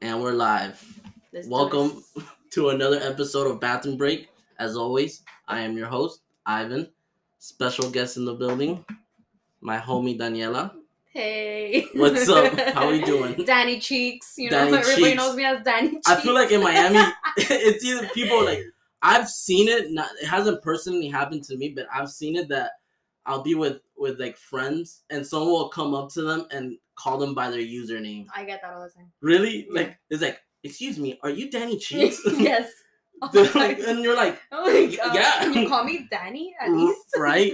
And we're live. Let's Welcome to another episode of Bathroom Break. As always, I am your host, Ivan. Special guest in the building, my homie Daniela. Hey. What's up? How are we doing? Danny Cheeks. You Danny know, everybody Cheeks. knows me as Danny Cheeks. I feel like in Miami, it's either people like I've seen it. Not it hasn't personally happened to me, but I've seen it that I'll be with with like friends, and someone will come up to them and call them by their username. I get that all the time. Really? Yeah. Like it's like, excuse me, are you Danny Cheeks? yes. Oh like- and you're like, Oh my god. Yeah. Can you call me Danny at least? right?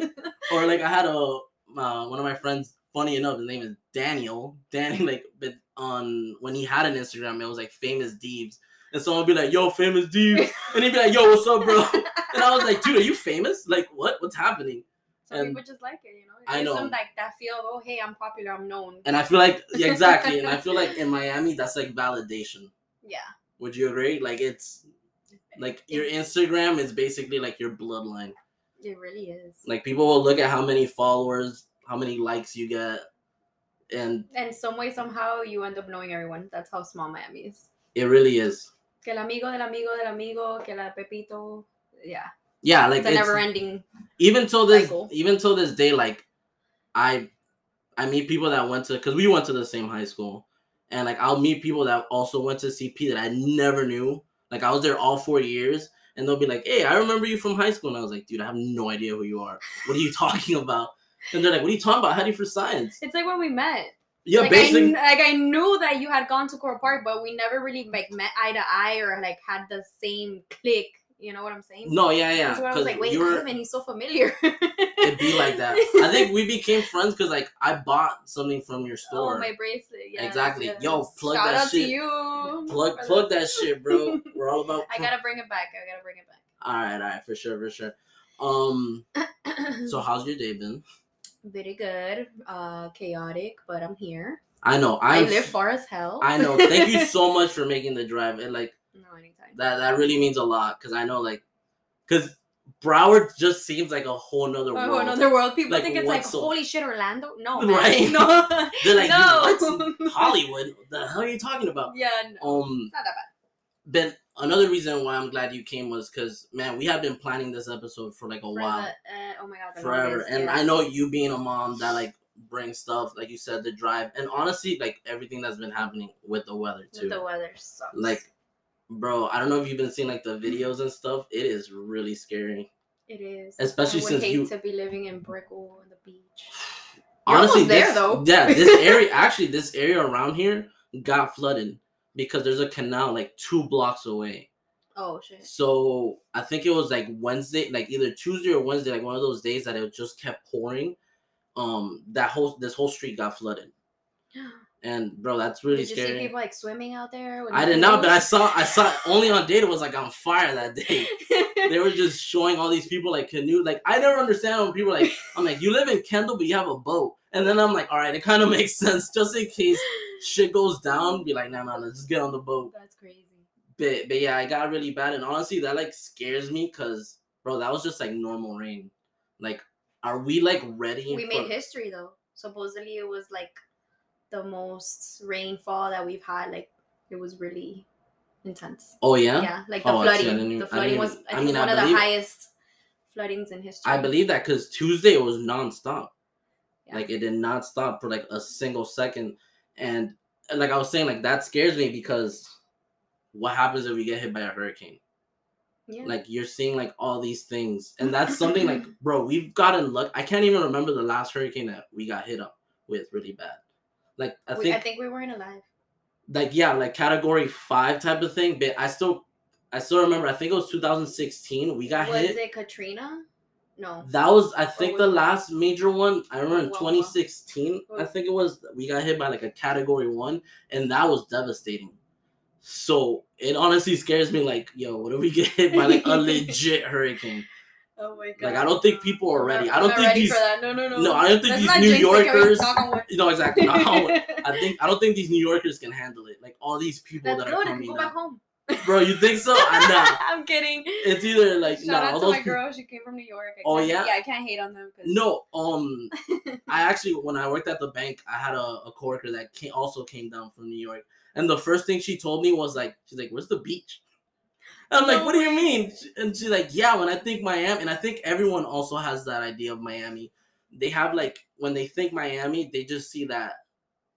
or like I had a uh, one of my friends. Funny enough, his name is Daniel. Danny, like, but on when he had an Instagram, it was like famous Deebs, and someone would be like, "Yo, famous Deebs," and he'd be like, "Yo, what's up, bro?" And I was like, "Dude, are you famous? Like, what? What's happening?ing?" Some And- people just like it, you know. It I know. them like that feel. Oh, hey, I'm popular. I'm known. And I feel like yeah, exactly, and I feel like in Miami, that's like validation. yeah. Would you agree? Like, it's like your Instagram is basically like your bloodline. It really is. Like people will look at how many followers, how many likes you get, and and some way, somehow, you end up knowing everyone. That's how small Miami is. it really is. Que el amigo del amigo del amigo, que la Pepito. Yeah. Yeah, like It's never ending. even till this cycle. even till this day, like I I meet people that went to because we went to the same high school, and like I'll meet people that also went to CP that I never knew. Like I was there all four years, and they'll be like, "Hey, I remember you from high school," and I was like, "Dude, I have no idea who you are. What are you talking about?" And they're like, "What are you talking about? How do you for science?" It's like when we met. Yeah, like, basically. kn- like I knew that you had gone to Coral Park, but we never really like met eye to eye or like had the same click. You know what I'm saying? No, yeah, yeah. Why I was like, wait, you were, Ivan, he's so familiar. it'd be like that. I think we became friends because like I bought something from your store. Oh, my bracelet. Yes, Exactly. yes. Yo, plug Shout that out shit. to you. plug plug that shit, bro. We're all about. I gotta bring it back. I gotta bring it back. All right, all right, for sure, for sure. Um, so how's your day been? very good. Uh, chaotic, but I'm here. I know i I'm. live far as hell. I know. Thank you so much for making the drive, and like no, anytime. that that really means a lot because I know like because Broward just seems like a whole nother Oh, world. another world. People Like, think it's like so- holy shit, Orlando. No, Right? No, They're like, no. "What? Hollywood. The hell are you talking about? yeah, no, Um, it's not that bad. Ben, another reason why I'm glad you came was because man, we have been planning this episode for like a while. uh, oh my god, forever. And yes. I know you being a mom that like brings stuff, like you said, the drive, and honestly, like everything that's been happening with the weather too. the weather sucks. like, bro, I don't know if you've been seeing like the videos and stuff. It is really scary. it is. especially I would since hate you- to be living in brick Brickell on the beach. You're honestly, there, this, though. yeah, this area actually, this area around here got flooded because there's a canal like two blocks away. Oh shit. So I think it was like Wednesday, like either Tuesday or Wednesday, like one of those days that it just kept pouring. Um, that whole this whole street got flooded, and bro, that's really Did you scary. see people like swimming out there? I did not, but I saw I saw Only in Dade was like on fire that day. they were just showing all these people like canoe. Like I never understand when people like I'm like you live in Kendall, but you have a boat, and then I'm like, all right, it kind of makes sense just in case shit goes down. Be like, nah, nah, let's just get on the boat. That's crazy. But but yeah, I got really bad, and honestly, that like scares me because bro, that was just like normal rain. Like, are we like ready? We for- made history though. Supposedly it was like the most rainfall that we've had. Like it was really intense. Oh yeah, Yeah, like the Oh, I. I flooding. even- the flooding didn't was even- I I think mean, I one of the highest floodings in history. I believe that because Tuesday it was nonstop. Yeah. Like it did not stop for like a single second, and and like I was saying, like that scares me because what happens if we get hit by a hurricane? Yeah. Like you're seeing like all these things, and that's something like, bro, we've gotten luck. I can't even remember the last hurricane that we got hit up with really bad. Like I We- think I think we weren't alive. like yeah, like category five type of thing. But I still, I still remember. I think it was 2016. We got was hit. Was it Katrina? No. That was, I think, was the last major one. I remember in Wow. 2016. I think it was. We got hit by like a category one, and that was devastating. So it honestly scares me. Like, yo, what if we get hit by like a legit hurricane? Oh my god. Like, I don't think people are I'm ready. I don't think ready these. for that. No, no, no. No, I don't think Let's these New jinx it, can we Yorkers. knock on wood? No, exactly. I think I don't think these New Yorkers can handle it. Like all these people That's that are good. I can coming. go back home. bro. You think so? I know. I'm kidding. It's either like Shout no, out all to those my people- girl. She came from New York. Oh, yeah? Yeah, I can't hate on them. 'cause- No, um, I actually when I worked at the bank, I had a, a coworker that came, also came down from New York, and the first thing she told me was like, she's like, "Where's the beach?" I'm like, "What do you mean?" And she's like, "Yeah, when I think Miami, and I think everyone also has that idea of Miami. They have like when they think Miami, they just see that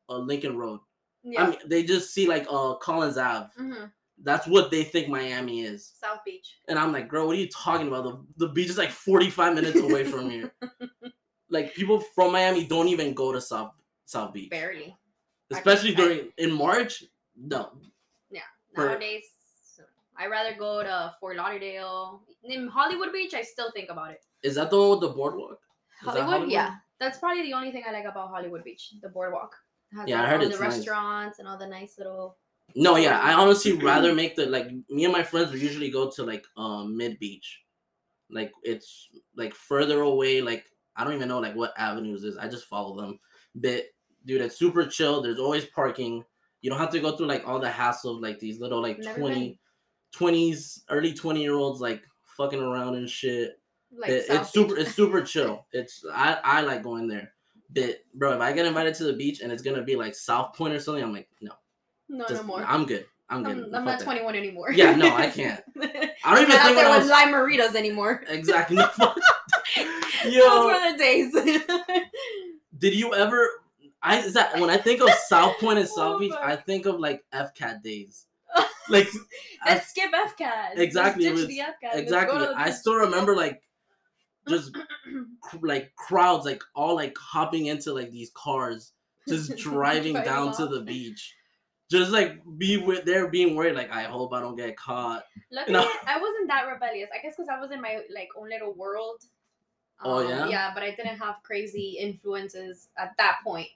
uh, Lincoln Road. Yeah. I mean, they just see like uh Collins Ave. hmm That's what they think Miami is. South Beach. And I'm like, girl, what are you talking about? The, the beach is like 45 minutes away from here. like people from Miami don't even go to South South Beach. Barely. Especially I- during in March. No. Yeah. Nowadays, I'd rather go to Fort Lauderdale. In Hollywood Beach, I still think about it. Is that the one with the boardwalk? That Hollywood, yeah. That's probably the only thing I like about Hollywood Beach, the boardwalk. Yeah, I heard all it's the nice. restaurants and all the nice little. No, yeah. I honestly rather make the like me and my friends would usually go to like um mid beach. Like it's like further away, like I don't even know like what avenues is. I just follow them. But dude, it's super chill. There's always parking. You don't have to go through like all the hassle of like these little like Never 20 20s, early 20 year olds like fucking around and shit. Like It- it's super it's super chill. It's I I like going there. But bro, if I get invited to the beach and it's gonna be like South Pointe or something, I'm like, no, no, just- no more. I'm good. I'm good. I'm, I'm not that. 21 anymore. Yeah, no, I can't. I don't even not think there was lime burritos anymore. exactly. Fuck. Those Yo, were the days. did you ever? I is that when I think of South Pointe and oh South Oh, Beach. I think of like FCAT days. Like I- Let's skip FCAT. Exactly, Let's was- the FCAT. Exactly. the I still remember like just like crowds like all like hopping into like these cars just driving down to the beach just like be with they're being worried like i hope i don't get caught Luckily, know- I wasn't that rebellious. I guess because I was in my like own little world. Oh, Um, yeah? Yeah, but I didn't have crazy influences at that point.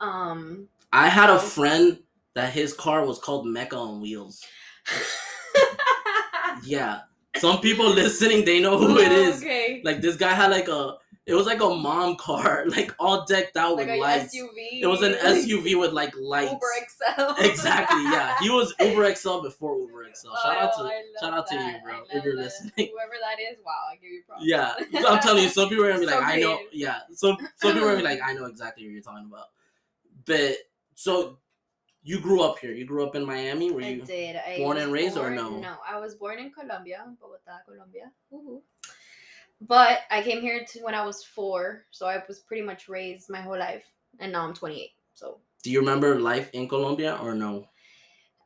Um. i had a Oh. friend that his car was called mecca on wheels yeah some people listening they know who it Oh, is Okay. like this guy had like a it was like a mom car like all decked out Like with lights SUV. it was an suv with like lights Uber XL. exactly yeah he was uber xl before uber xl shout out Oh, to shout love out to you, bro, if you're that. listening. Whoever that is, wow, I give you props. Yeah, I'm telling you, some people are gonna be So like, I know. Yeah, some some people are gonna be like, I know exactly what you're talking about. But so, you grew up here. You grew up in Miami. Were I you? did. I born and raised or no? No, I was born in Colombia, Bogota, Colombia. Woohoo. But I came here to when I was four, so I was pretty much raised my whole life, and now I'm 28. So Do you remember life in Colombia or no?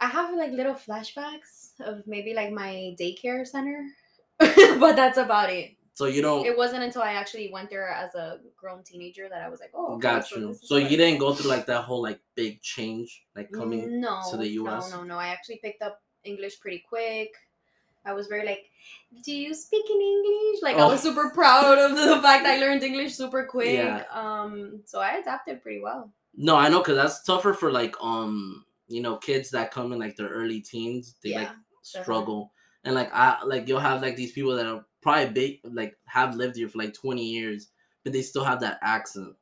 I have like little flashbacks of maybe like my daycare center, but that's about it. So you don't. It wasn't until I actually went there as a grown teenager that I was like, oh, got so you. is So you didn't go through like that whole like big change, like coming. no, to the US? No, no, no. I actually picked up English pretty quick. I was very like, do you speak in English? Like I Oh. was super proud of the fact I learned English super quick. Yeah. Um, so I adapted pretty well. No, I know, cause that's tougher for like um you know kids that come in like their early teens. They like Yeah, struggle, and like I like you'll have like these people that are probably big like have lived here for like twenty years, but they still have that accent.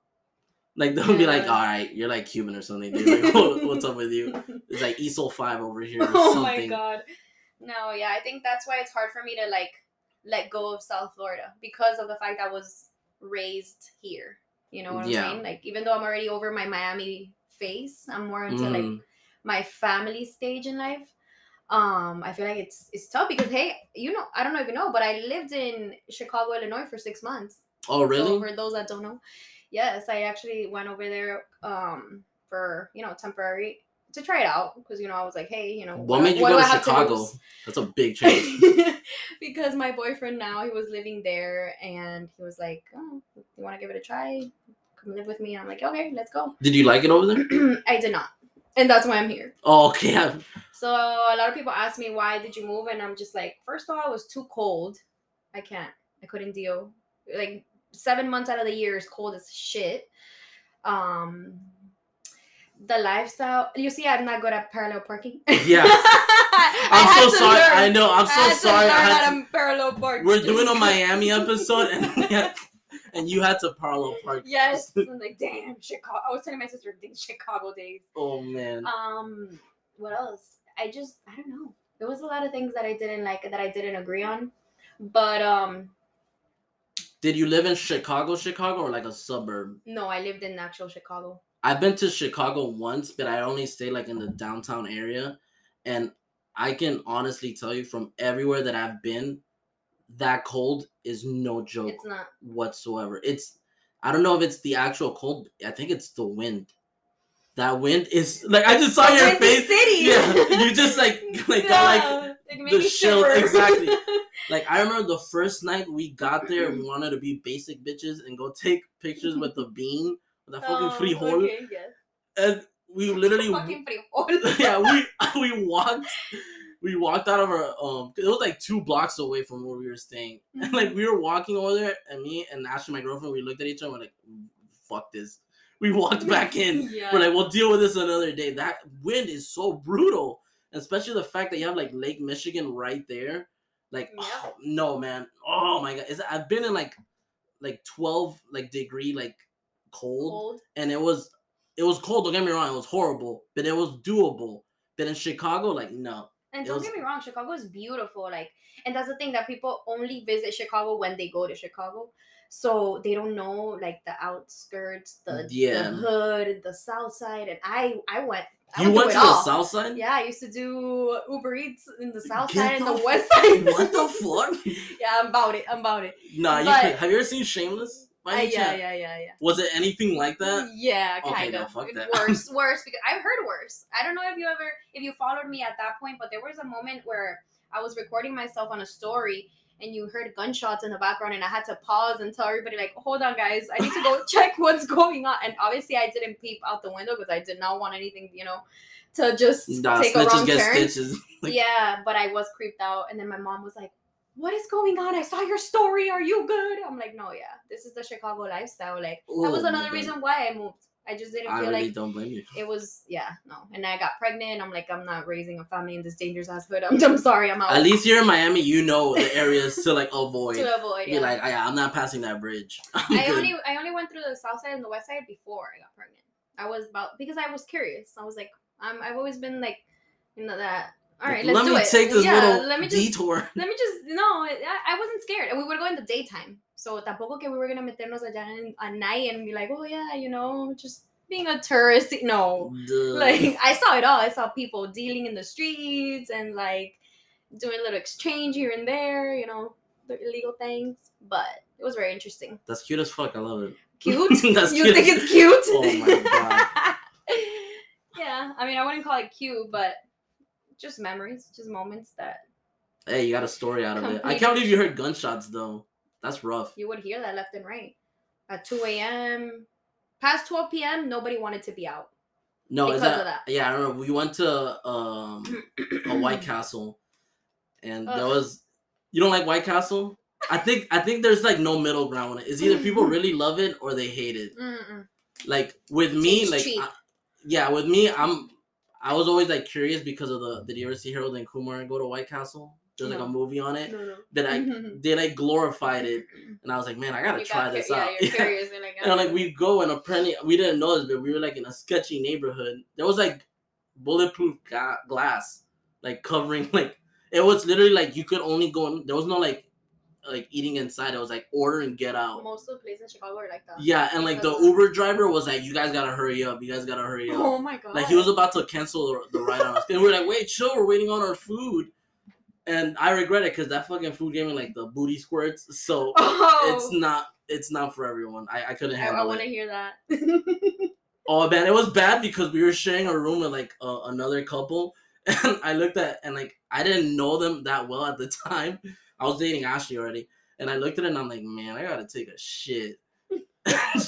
Like they'll be like, "All right, you're like Cuban or something, dude. Like, what- what's up with you?" It's like ESOL five over here or oh something. my god. No, yeah, I think that's why it's hard for me to like let go of South Florida because of the fact I was raised here. You know what I'm Yeah. saying? Like even though I'm already over my Miami phase, I'm more into like Mhm. my family stage in life. Um, I feel like it's it's tough because hey, you know, I don't know if you know, but I lived in Chicago, Illinois for six months. Oh really? So for those that don't know, yes, I actually went over there um for you know temporary to try it out because you know I was like, hey, you know, what made you what go to Chicago? lose? That's a big change. because my boyfriend now he was living there and he was like, oh, you want to give it a try? Come live with me. And I'm like, okay, let's go. Did you like it over there? I did not, and that's why I'm here. Oh, okay. I- So a lot of people ask me why did you move, and I'm just like, first of all, it was too cold. I can't. I couldn't deal. Like seven months out of the year is cold as shit. Um, the lifestyle. You see, I'm not good at parallel parking. Yeah. I I'm so sorry. learn. I know. I'm I so to sorry. I had to, to parallel park. we're doing a Miami episode, and had, and you had to parallel park. Yes, I'm like damn Chicago. I was telling my sister, "Damn, Chicago days. Oh man. Um, what else? I just I don't know. there was a lot of things that I didn't like that I didn't agree on. But um Did you live in Chicago, Chicago, or like a suburb? no, I lived in actual Chicago. I've been to Chicago once, but I only stay like in the downtown area, and I can honestly tell you from everywhere that I've been, that cold is no joke It's not whatsoever. It's I don't know if it's the actual cold. I think it's the wind. That wind is like I just saw The your face. City. Yeah, you just like like got like Yeah, like made the shiver. exactly. like I remember the first night we got there, we wanted to be basic bitches and go take pictures with the bean, with that fucking Oh, frijol, okay, yes. and we literally Fucking frijol. yeah we we walked we walked out of our um it was like two blocks away from where we were staying and like we were walking over there and me and Ashley my girlfriend we looked at each other and we're like fuck this we walked back in Yeah. we're like we'll deal with this another day that wind is so brutal especially the fact that you have like Lake Michigan right there like Yeah. oh, no man oh my god is I've been in like like 12 like degree like cold Cold. and it was it was cold. Don't get me wrong, it was horrible, but it was doable. But in Chicago, like no, And don't was- get me wrong, Chicago is beautiful. Like, and that's the thing that people only visit Chicago when they go to Chicago. So they don't know like the outskirts, the, Yeah. the hood, the south side. And I I went. I you went to the all. south side. Yeah, I used to do Uber Eats in the south Get side and the the fu- west side. what the fuck? yeah, I'm about it. I'm about it. Nah, you But- could, have you ever seen Shameless? Uh, yeah, yeah, yeah, yeah. Was it anything like that? Yeah, Okay, kind no, of. that. Worse, worse because I've heard worse. I don't know if you ever if you followed me at that point, but there was a moment where I was recording myself on a story and you heard gunshots in the background and I had to pause and tell everybody like, "Hold on, guys, I need to go check what's going on." And obviously, I didn't peep out the window because I did not want anything, you know, to just Nah, take a wrong turn. yeah, but I was creeped out, and then my mom was like, "What is going on? I saw your story. Are you good?" I'm like, "No, yeah, this is the Chicago lifestyle. Like that Oh was another reason why I moved. I just didn't I feel really like don't blame you. it was. Yeah, no. And I got pregnant. I'm like, I'm not raising a family in this dangerous ass hood. I'm, I'm sorry. I'm out. At least here in Miami, you know the areas to like avoid. to avoid. Be Yeah. like, oh, I, I'm not passing that bridge. I'm I good. only I only went through the south side and the west side before I got pregnant. I was about because I was curious. I was like, I'm I've always been like, you know that. All right, Like, let's let do me it. take this yeah, little let me just detour. let me just no I, I wasn't scared and we would go in the daytime so tampoco que we were gonna meternos allá in, at night and be like oh yeah you know just being a tourist no Duh. like i saw it all i saw people dealing in the streets and like doing a little exchange here and there you know the illegal things but it was very interesting That's cute as fuck. I love it. cute That's you cute think it's cute Oh my God. yeah i mean i wouldn't call it cute but just memories just moments that Hey, you got a story out of it. I can't believe you heard gunshots though. That's rough. you would hear that left and right at 2 a.m. Past 12 p.m., nobody wanted to be out. No, is Because that, of that. yeah, I remember we went to um a White Castle and there was you don't like White Castle? I think I think there's like no middle ground on it. It's either people really love it or they hate it. Mm-mm. Like with me, like. I- yeah, with me, I'm I was always like curious because of the did you ever see Harold and Kumar go to White Castle? There's like a uh-huh. movie on it. No, no. That I mm-hmm. they like glorified it and I was like, man, I gotta You try got this cu- out. You're curious. And like, And like oh. we go and apparently we didn't know this, but we were like in a sketchy neighborhood. There was like bulletproof ga- glass, like covering like it was literally like you could only go in. There was no like like eating inside. It was like order and get out. most of the places in Chicago are like that. Yeah, and like the Uber driver was like, "You guys gotta hurry up! You guys gotta hurry up!" Oh my god. Like he was about to cancel the, the ride on us, and we are like, "Wait, chill! We're waiting on our food." And I regret it because that fucking food gave me like the booty squirts. So Oh, it's not it's not for everyone. I, I couldn't I, handle I it. want to hear that. Oh man, it was bad because we were sharing a room with like uh, another couple, and I looked at and like I didn't know them that well at the time. I was dating Ashley already, and I looked at it and I'm like, man, I gotta take a shit.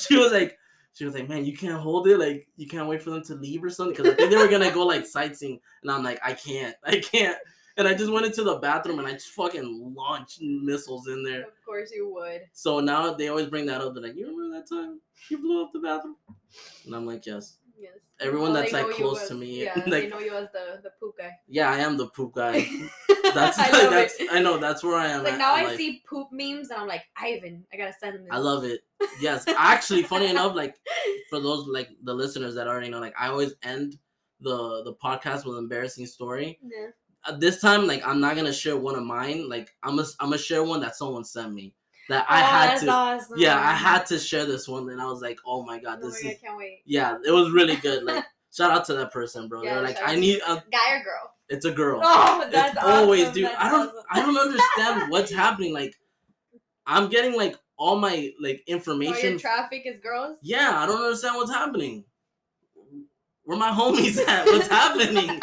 she was like, she was like, man, you can't hold it, like you can't wait for them to leave or something, because I think they were gonna go like sightseeing, and I'm like, I can't, I can't. And I just went into the bathroom and I just fucking launched missiles in there. of course you would. So now they always bring that up. They're like, you remember that time you blew up the bathroom? And I'm like, yes. Yes. Everyone Oh, that's, like, close as- to me, Yeah, like- they know you as the the poop guy. Yeah, I am the poop guy. That's I love that's it. I know that's where I am. Like now I life. see poop memes and I'm like, Ivan, I gotta send them. I love it. Yes, actually, funny enough, like for those like the listeners that already know, like I always end the the podcast with an embarrassing story. Yeah. This time, like I'm not gonna share one of mine. Like I'm gonna I'm gonna share one that someone sent me that I oh, had to. awesome. Yeah, I had to share this one, and I was like, oh my god, Oh this my is God, can't wait. yeah, it was really good. Like shout out to that person, bro. Yeah, They're like, I need a, Guy or girl? it's a girl. Oh, that's it's always, awesome. dude. That's I don't awesome. I don't understand what's happening. Like I'm getting like all my like Oh, information. traffic is girls. yeah, I don't understand what's happening. Where my homies at? What's happening?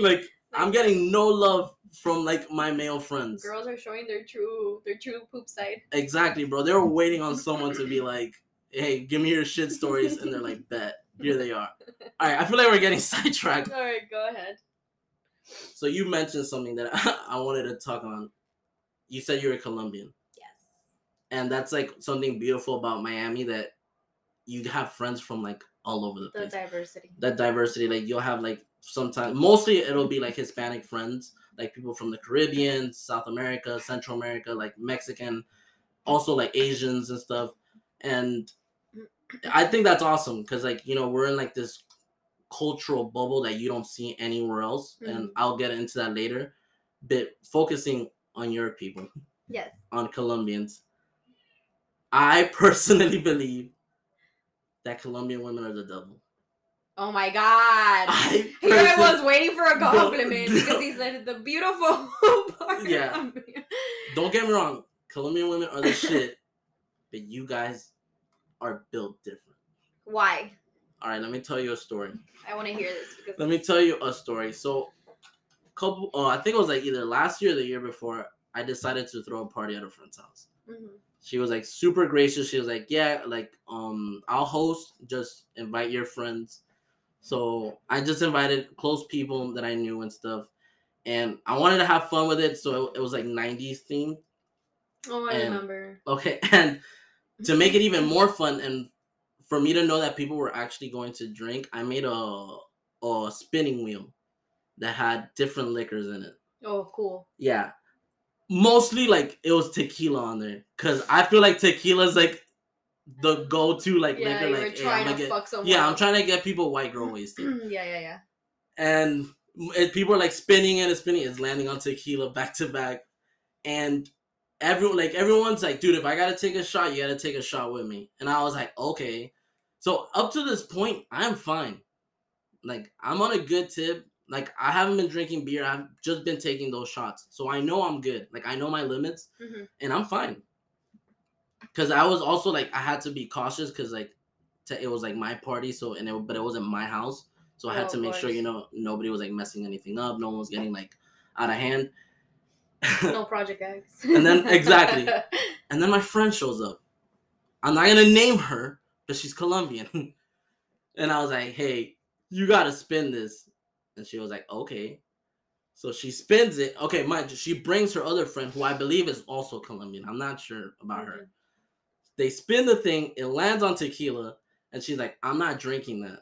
Like I'm getting no love from like my male friends. Girls are showing their true their true poop side. Exactly, bro. They were waiting on someone to be like, "Hey, give me your shit stories," and they're like, "Bet." Here they are. All right, I feel like we're getting sidetracked. All right, go ahead. So you mentioned something that I wanted to talk on. You said you're a Colombian, Yes. and that's like something beautiful about Miami that you have friends from like all over the place. The place. diversity. that diversity, like you'll have like sometimes mostly it'll be like Hispanic friends, like people from the Caribbean, South America, Central America, like Mexican, also like Asians and stuff. And I think that's awesome because like you know we're in like this cultural bubble that you don't see anywhere else, and Mhm. I'll get into that later. But focusing on your people, Yes. on Colombians, I personally believe that Colombian women are the devil. Oh my God. I Here I was waiting for a compliment no. because he said the beautiful part. Yeah. Don't get me wrong, Colombian women are the shit, but you guys are built different. Why? All right, let me tell you a story. I want to hear this because Let me tell you a story. So, couple, oh, I think it was like either last year or the year before. I decided to throw a party at a friend's house. Mhm. She was like super gracious. She was like, "Yeah, like um, I'll host. Just invite your friends." So I just invited close people that I knew and stuff, and I wanted to have fun with it. So it, it was like '90s themed. Oh, I and- remember. Okay, and to make it even more fun and for me to know that people were actually going to drink, I made a a spinning wheel that had different liquors in it. Oh, cool. Yeah. Mostly like it was tequila on there cuz I feel like tequila is like the go-to like yeah, liquor you were like hey, I'm get, fuck someone. Yeah, I'm trying to get people white girl wasted. yeah, yeah, yeah. and it, people are like spinning and it's spinning. It's landing on tequila back to back. And everyone like everyone's like dude if i gotta take a shot you gotta take a shot with me. And i was like okay. So up to this point i'm fine. Like i'm on a good tip. Like i haven't been drinking beer. I've just been taking those shots. So i know i'm good. Like i know my limits Mhm. and i'm fine because i was also like i had to be cautious because like t- it was like my party so and it, but it wasn't my house so i Oh, had to of make sure you know nobody was like messing anything up no one was getting like out of hand. No project gags. And then- exactly. and then my friend shows up. I'm not gonna name her but she's colombian. And i was like hey you gotta spin this. And she was like okay. So she spins it. Okay mind you, she brings her other friend who i believe is also colombian. I'm not sure about her. Mhm. They spin the thing, it lands on tequila, and she's like, I'm not drinking that.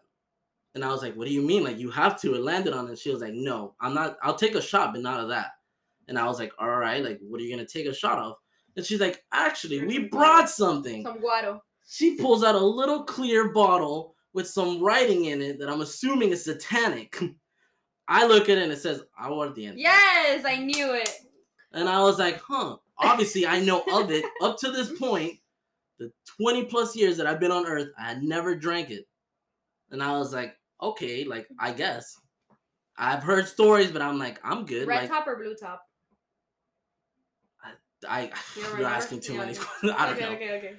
And I was like, What do you mean? Like, you have to. It landed on it. She was like, No, I'm not. I'll take a shot, but not of that. And I was like, All right, like, what are you going to take a shot of? And she's like, Actually, we brought something. Some guaro. She pulls out a little clear bottle with some writing in it that I'm assuming is satanic. I look at it and it says, aguardiente. Yes, I knew it. And I was like, huh. Obviously, I know of it. Up to this point, the 20 plus years that I've been on Earth, I had never drank it. And I was like, okay, like, I guess. I've heard stories, but I'm like, I'm good. Red like, top or blue top? I, You don't you're asking too You many questions. I don't okay, know. okay, okay.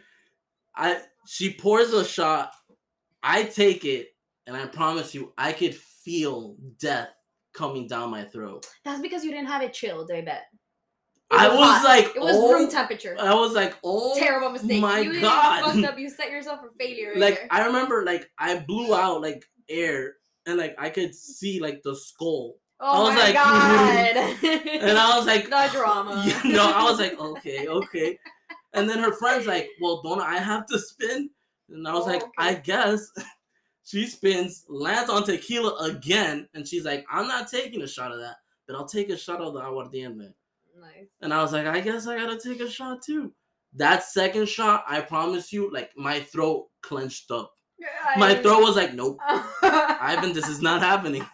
I she pours a shot. I take it, and I promise you, I could feel death coming down my throat. That's because you didn't have it chilled, I bet. I was hot. like, it was oh, room temperature. I was like, oh Terrible mistake. my you God. fucked up. You set yourself for failure. Right like there. I remember like I blew out like air and like I could see like the skull. oh I was my like, god. And I was like the drama. You know, I was like, okay, okay. And then her friend's like, Well, don't I have to spin? And I was Oh, like, okay. I guess. She spins, lands on tequila again, and she's like, I'm not taking a shot of that, but I'll take a shot of the aguardiente. Nice. And I was like, I guess I gotta take a shot too. That second shot, I promise you, like my throat clenched up. My throat was like, nope, Ivan, this is not happening.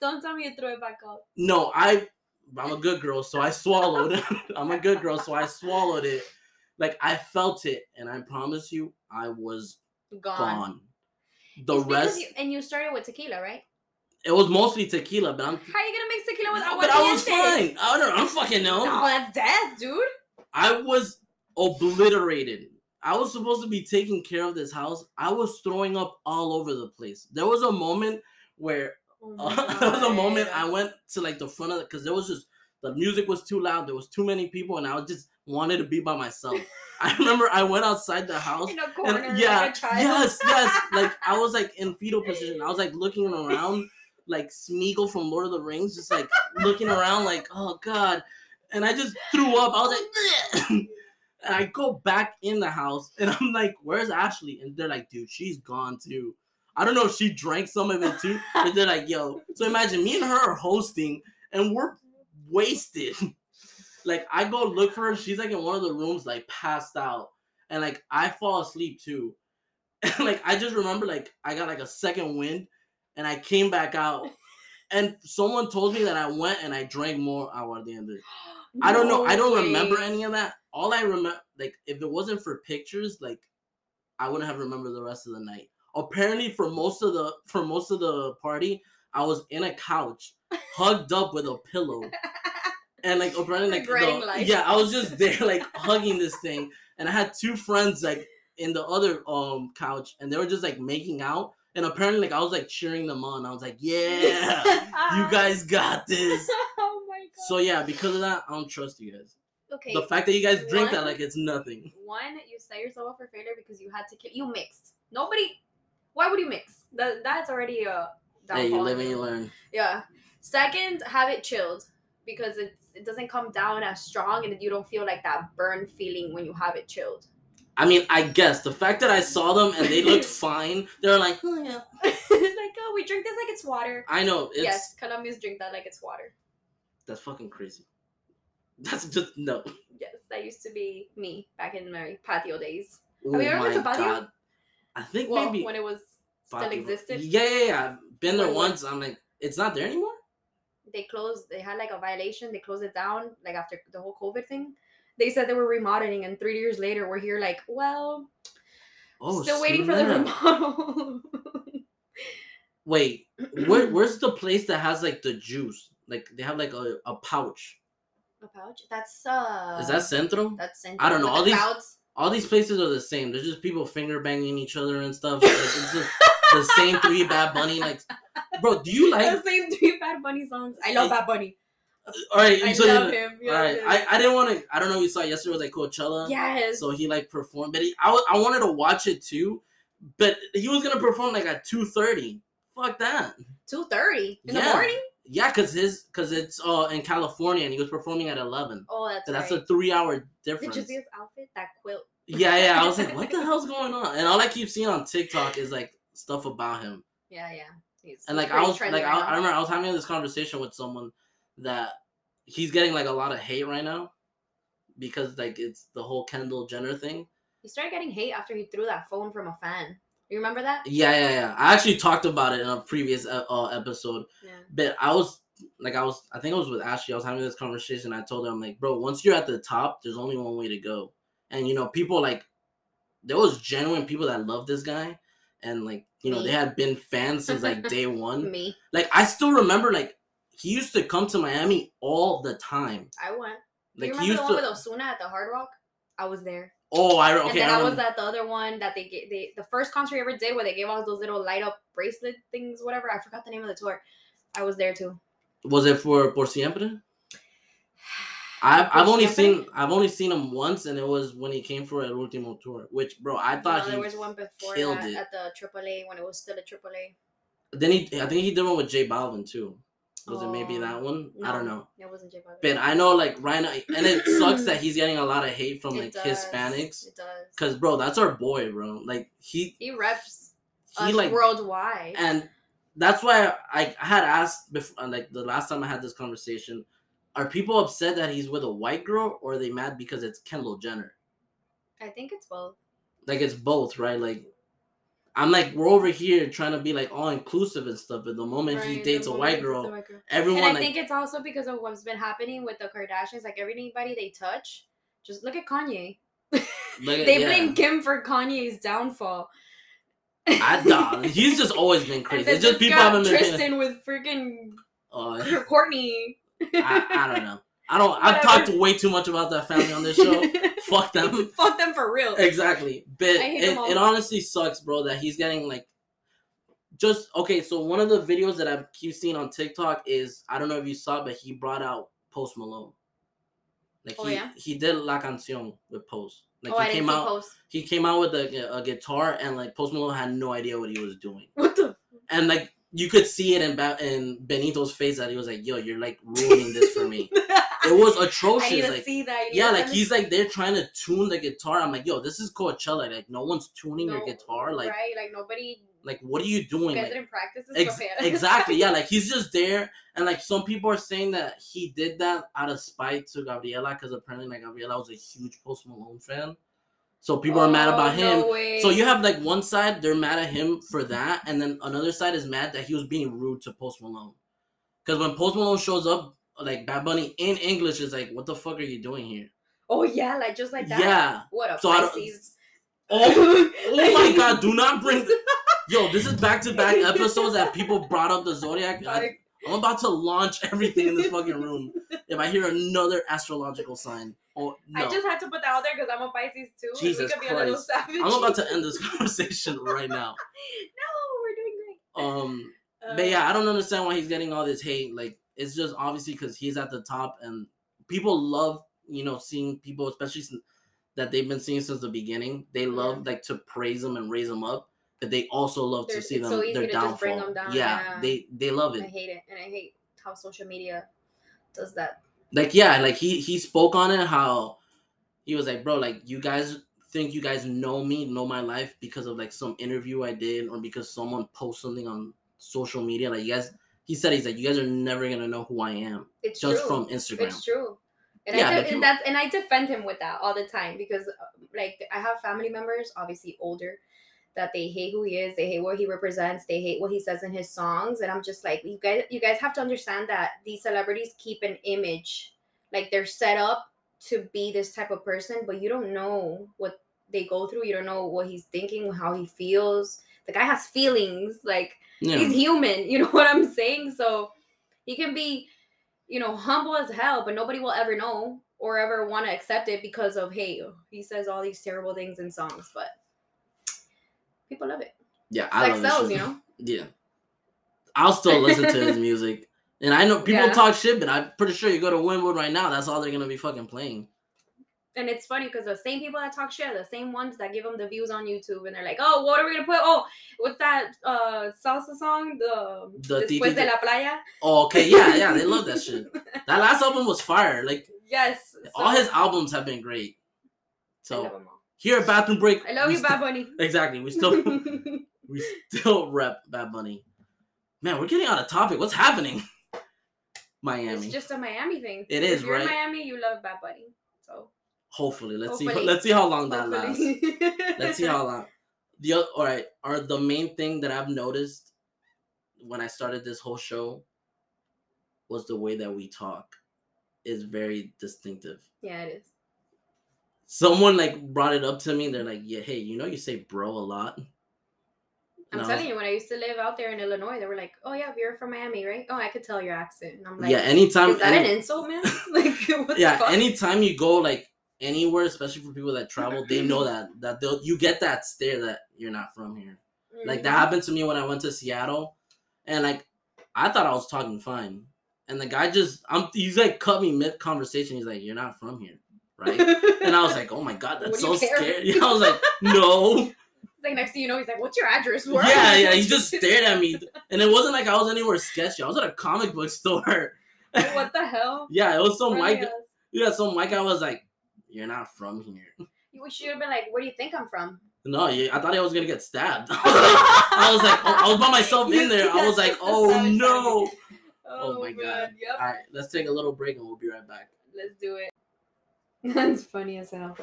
Don't tell me you threw it back up. No, I I'm a good girl, so I swallowed. I'm a good girl, so I swallowed it. Like I felt it, and I promise you, I was Gone. gone. The It's rest, you, and you started with tequila, right? It was mostly tequila, but I'm. How are you gonna make tequila with agua But I was fine. I don't. I don't fucking know. No, that's death, dude. I was obliterated. I was supposed to be taking care of this house. I was throwing up all over the place. There was a moment where Oh uh, there was a moment I went to like the front of it because there was just the music was too loud. There was too many people, and I just wanted to be by myself. I remember I went outside the house. in a corner, And yeah, like a child. yes, yes. Like I was like in fetal position. I was like looking around, like Smeagol from Lord of the Rings, just like looking around, like oh god. And I just threw up. I was like, "Bleh." and I go back in the house, and I'm like, "Where's Ashley?" And they're like, "Dude, she's gone too." I don't know if she drank some of it too, but they're like, "Yo." So imagine me and her are hosting, and we're wasted. like I go look for her, she's like in one of the rooms, like passed out, and like I fall asleep too. And like I just remember, like I got like a second wind, and I came back out, and someone told me that I went and I drank more aguardiente. I don't know. I don't No remember any of that. All I remember, like, if it wasn't for pictures, like, I wouldn't have remembered the rest of the night. Apparently, for most of the for most of the party, I was in a couch, hugged up with a pillow, and like apparently, like, the- yeah, I was just there, like, hugging this thing, and I had two friends like in the other um couch, and they were just like making out, and apparently, like, I was like cheering them on. I was like, yeah, you guys got this. oh my god. So yeah, because of that, I don't trust you guys. okay. The fact that you guys drink that like it's nothing. One, you set yourself up for failure because you had to ki- you mixed. Nobody. Why would you mix? That that's already a. Hey, you downfall live and you you. learn. Yeah. Second, have it chilled because it it doesn't come down as strong and you don't feel like that burn feeling when you have it chilled. I mean, I guess the fact that I saw them and they looked fine, they're like, oh yeah. like oh, we drink this like it's water. I know it's yes, Colombians drink that like it's water. that's fucking crazy. That's just no. Yes, that used to be me back in my patio days. Oh you ever been to patio? god. I think Well, maybe when it was still existed. Yeah, yeah, yeah. I've been there When once. I'm like, it's not there anymore. they closed they had like a violation they closed it down like after the whole covid thing they said they were remodeling and three years later we're here like well Oh, still waiting for the snap. remodel Wait, where, where's the place that has like the juice? Like they have like a, a pouch. a pouch that's uh Is that Centro? that's Centro. I don't know, all the these- clouds. All these places are the same. There's just people finger banging each other and stuff. Like, it's just the same three Bad Bunny. Like, bro, do you like? the same three bad bunny songs i love bad bunny All right, i so you- love him all right. I, I didn't want to. I don't know. if You saw yesterday was like Coachella. yes So he like performed, but he, I, I wanted to watch it too, but he was gonna perform like at two thirty. Fuck that. 2.30 in Yeah. the morning Yeah, cause his cause it's uh in California and he was performing at eleven. oh that's So that's right. a three hour difference. did you see his outfit that quilt Yeah, yeah. I was like, what the hell's going on? And all I keep seeing on TikTok is like stuff about him. yeah yeah He's, And like I was like I. I remember I was having this conversation with someone that he's getting like a lot of hate right now because like it's the whole Kendall Jenner thing. He started getting hate after he threw that phone from a fan. You remember that? Yeah, yeah, yeah. I actually talked about it in a previous uh, episode, Yeah. but I was like, I was, I think I was with Ashley. I was having this conversation. I told her, I'm like, bro, once you're at the top, there's only one way to go. And you know, people like there was genuine people that loved this guy, and like you know, Me. they had been fans since like day one. Me. Like I still remember, like he used to come to Miami all the time. I went. Like you he remember used the one to. with Ozuna at the Hard Rock? I was there. Oh, I okay. and then I I, was at the other one that they gave. They the first concert he ever did where they gave out those little light up bracelet things, whatever. I forgot the name of the tour. I was there too. Was it for Por Siempre? I've, I've only Siempre? seen I've only seen him once, and it was when he came for El Último tour. Which, bro, I thought no, he there was one before that at the AAA when it was still a AAA. Then he, I think he did one with J Balvin too. Was it maybe Oh, that one? I don't know. It wasn't J Balvin. But I know like right now, and it sucks that he's getting a lot of hate from like. Hispanics. It does. Cause bro, that's our boy, bro. Like he he reps he us like worldwide. and that's why I, I had asked before uh, like the last time I had this conversation. Are people upset that he's with a white girl, or are they mad because it's Kendall Jenner? I think it's both. Like it's both, right? Like I'm like, we're over here trying to be like all inclusive and stuff. But the moment he dates a white girl, a white girl. everyone And I like, think it's also because of what's been happening with the Kardashians. Like everybody they touch, just look at Kanye. look at- they yeah. blame Kim for Kanye's downfall. I nah, he's just always been crazy. It's just people haven't been. Tristan with freaking Uh, Courtney. I, I don't know. I don't. I've talked way too much about that family on this show. Fuck them. Fuck them for real. Exactly. But it, it honestly sucks, bro, that he's getting like just okay. So one of the videos that I keep seeing on TikTok is I don't know if you saw, but he brought out Post Malone. Like Oh, he yeah? he did La Canción with Post. Like oh, I he didn't came out post. he came out with a, a guitar and like Post Malone had no idea what he was doing. What the? And like you could see it in ba- in Benito's face that he was like, "Yo, you're like ruining this for me." It was atrocious. Like see that. You yeah, like he's like they're trying to tune the guitar. I'm like, yo, this is Coachella. Like no one's tuning your guitar. Like right, like nobody. like what are you You doing? guys Like, didn't practice ex- exactly. Yeah, like he's just there, and like some people are saying that he did that out of spite to Gabriela because apparently like Gabriela was a huge Post Malone fan. So people are mad about Oh, him. No. So you have like one side they're mad at him for that, and then another side is mad that he was being rude to Post Malone. Because when Post Malone shows up, like Bad Bunny in English is like, "What the fuck are you doing here?" Oh yeah, like just like that. Yeah. What up, So I don't- Pisces? Oh, oh my God! Do not bring. Yo, this is back to back episodes that people brought up the zodiac. I, I'm about to launch everything in this fucking room if I hear another astrological sign. Oh no! I just had to put that out there because I'm a Pisces too. Jesus we could be a little Christ. savage. I'm about to end this conversation right now. no, we're doing great. Um, Uh, but yeah, I don't understand why he's getting all this hate. Like, it's just obviously because he's at the top, and people love, you know, seeing people, especially that they've been seeing since the beginning. They love like to praise them and raise them up, but they also love to see them so easy their to downfall. just bring them down, yeah, yeah. they they love it. I hate it, and I hate how social media does that. Like yeah, like he he spoke on it how he was like, bro, like you guys think you guys know me, know my life because of like some interview I did or because someone posts something on social media. Like you guys, he said he's like, you guys are never gonna know who I am It's just true. from Instagram. It's true. And Yeah, I de- and that's and I defend him with that all the time because uh, like I have family members, obviously older, that they hate who he is, they hate what he represents, they hate what he says in his songs, and I'm just like, you guys, you guys have to understand that these celebrities keep an image, like they're set up to be this type of person, but you don't know what they go through, you don't know what he's thinking, how he feels. The guy has feelings, like Yeah. he's human you know what i'm saying so he can be you know humble as hell but nobody will ever know or ever want to accept it because of hey he says all these terrible things in songs but people love it yeah, I love sells you know Yeah. I'll still listen to his music. And I know people Yeah. talk shit, but I'm pretty sure you go to Wynwood right now, that's all they're gonna be fucking playing. And it's funny because the same people that talk shit are the same ones that give them the views on youtube and they're like oh what are we gonna put oh what's that uh salsa song the, The después de la playa Oh, okay, yeah, yeah, they love that shit. That last album was fire. Like yes all his albums have been great. So here at Bathroom Break, I love you sti- bad bunny Exactly, we still we still rep Bad Bunny. Man, we're getting out of topic. What's happening? Miami. It's just a Miami thing. It is, If you're right? in Miami, you love Bad Bunny. So Hopefully, let's see. Let's see how long that lasts. Let's see how long. The all right, are the main thing that I've noticed when I started this whole show was the way that we talk is very distinctive. Yeah, it is. Someone like brought it up to me. They're like, "Yeah, hey, you know you say bro a lot." I'm was- telling you, when I used to live out there in Illinois, they were like, "Oh yeah, you're from Miami, right? Oh, I could tell your accent." And I'm like, yeah, anytime. is that any- an insult, man? like, what yeah, the fuck? anytime you go like anywhere, especially for people that travel, they know that that they'll you get that stare that you're not from here. Like that Mhm. happened to me when I went to Seattle, and like I thought I was talking fine, and the guy just I'm he's like cut me mid conversation. He's like, "You're not from here, right?" and I was like, "Oh my god, that's so care? scary." I was like, "No." like next thing you know, he's like, "What's your address?" Where yeah, yeah. He just stared at me, and it wasn't like I was anywhere sketchy. I was at a comic book store. what the hell? yeah, it was some white. Yeah, some white guy was like, "You're not from here." You should have been like, "Where do you think I'm from?" No, yeah, I thought I was gonna get stabbed. I was like, I was oh, I was by myself in there. I was like, oh so no. Oh, my oh, man, God. Yep. All right, let's take a little break and we'll be right back. Let's do it. That's funny as hell.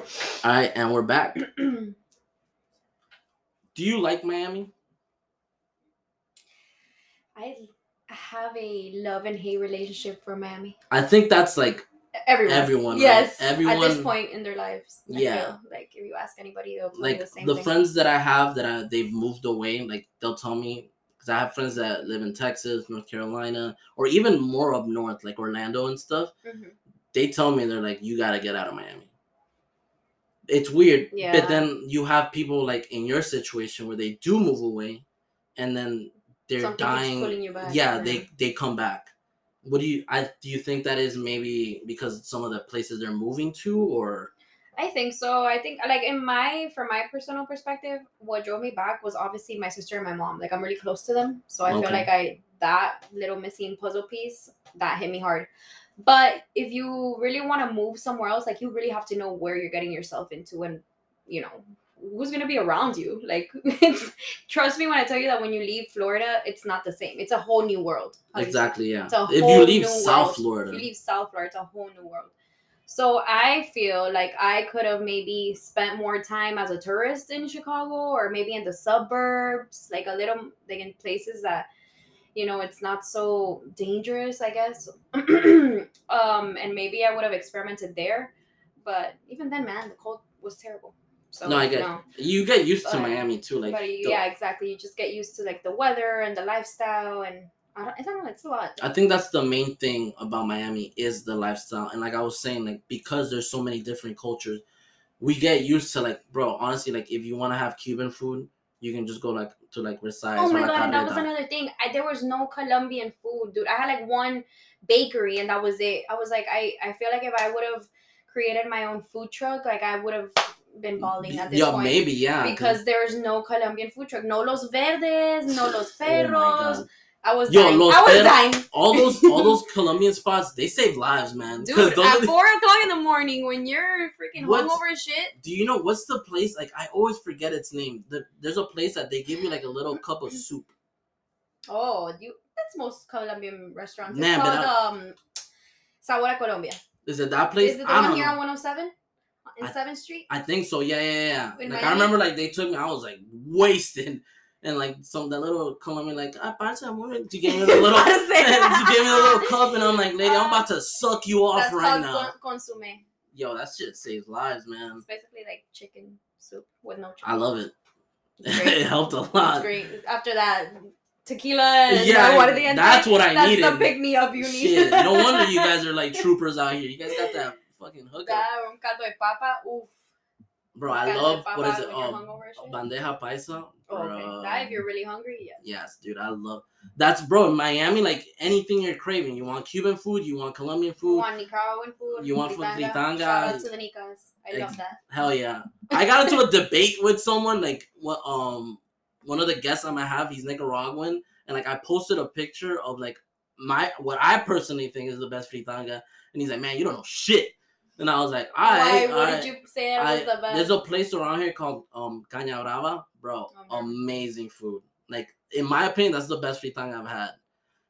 All right, and we're back. Do you like Miami? I have a love and hate relationship for Miami. I think that's like Everyone. Everyone, right? Yes. Everyone- At this point in their lives. Yeah. Like if you ask anybody, they'll like the same the friends that I have that I, they've moved away. Like they'll tell me because I have friends that live in Texas, North Carolina, or even more up north, like Orlando and stuff. Mhm. They tell me they're like, you gotta get out of Miami. It's weird, Yeah. but then you have people like in your situation where they do move away, and then they're Something dying. back. yeah, they they come back. What do you? I do you think that is maybe because some of the places they're moving to, or I think so. I think like in my from my personal perspective, what drove me back was obviously my sister and my mom. Like I'm really close to them. So I Okay. feel like I that little missing puzzle piece that hit me hard. But if you really want to move somewhere else, like you really have to know where you're getting yourself into and you know who's gonna be around you. Like it's trust me when I tell you that when you leave Florida, it's not the same. It's a whole new world. How do you say? exactly? Yeah. If you leave South world. Florida, If you leave South Florida, it's a whole new world. So I feel like I could have maybe spent more time as a tourist in Chicago or maybe in the suburbs, like a little like in places that you know it's not so dangerous, I guess. um and maybe I would have experimented there. But even then, man, the cold was terrible. So No, I get- no. you get used to Miami too. Like, but you, the- yeah, exactly. You just get used to like the weather and the lifestyle and I don't, I don't know, it's a lot. I think that's the main thing about Miami is the lifestyle. And like I was saying, like because there's so many different cultures, we get used to like, bro. Honestly, like if you want to have Cuban food, you can just go like to like Versailles. Oh my god, and that was another thing. I, there was no Colombian food, dude. I had like one bakery and that was it. I was like, I, I feel like if I would have created my own food truck, like I would have been balling at this yeah, point. maybe yeah. Because there's no Colombian food truck. No Los Verdes, no Los Oh Perros. God. I was Yo, dying. Los I was Perros- dying. all those all those Colombian spots, they save lives, man. Dude, at the- four o'clock in the morning when you're freaking What's- hungover as shit. do you know what's the place? Like I always forget its name. The, there's a place that they give you like a little cup of soup. Oh, you that's most Colombian restaurants. Man, it's called um Sabor Colombia. Is it that place? Is it the I one here know. on 107? In 7th Street? I think so. Yeah, yeah, yeah. In like I remember, like they took me. I was like wasted, and like some that little Colombian like ah, parce, amor," she gave me the little, she gave me the little cup, and I'm like, lady, I'm about to suck you off That's right now. con- consume. Yo, that shit saves lives, man. It's basically like chicken soup with no chicken. I love it. It helped a It's lot. great. After that, tequila and Yeah, yeah, aguardiente. that's what I that's needed. the pick me up you need. Shit, no wonder you guys are like troopers out here. You guys got that fucking That un caldo de papa. Oof. bro. I love what is it? Oh, you're hungover and shit. bandeja paisa. Oh, okay. That if you're really hungry, yes. Yes, dude, I love that's bro. In Miami, like anything you're craving, you want Cuban food, you want Colombian food, You want Nicaraguan food? You want food fritanga. Shout out to the Nicas. I love that. Hell yeah! I got into a debate with someone like what um one of the guests I'm gonna have. He's Nicaraguan, and like I posted a picture of like my what I personally think is the best fritanga, and he's like, man, you don't know shit. And I was like, all Why? right, What all did you say it I- was the best? there's a place around here called um Caña Brava, bro. Oh, man. amazing food. Like in my opinion, that's the best fritanga I've had.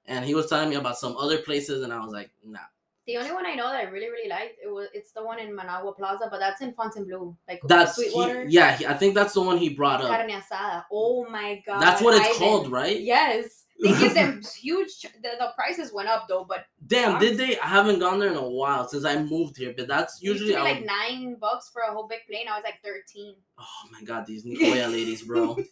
And he was telling me about some other places, and I was like, nah. The only one I know that I really really liked it was it's the one in Managua Plaza, but that's in Fontainebleau, like That's he- yeah. He, I think that's the one he brought up. Carne asada. Oh my god. That's what it's Ivan. called, right? Yes. They give them huge. The, the prices went up though, but Damn, did they? I haven't gone there in a while since I moved here, but that's it used to usually like would- nine bucks for a whole big plate. Now it's like thirteen. oh my god, these Nicoya ladies, bro.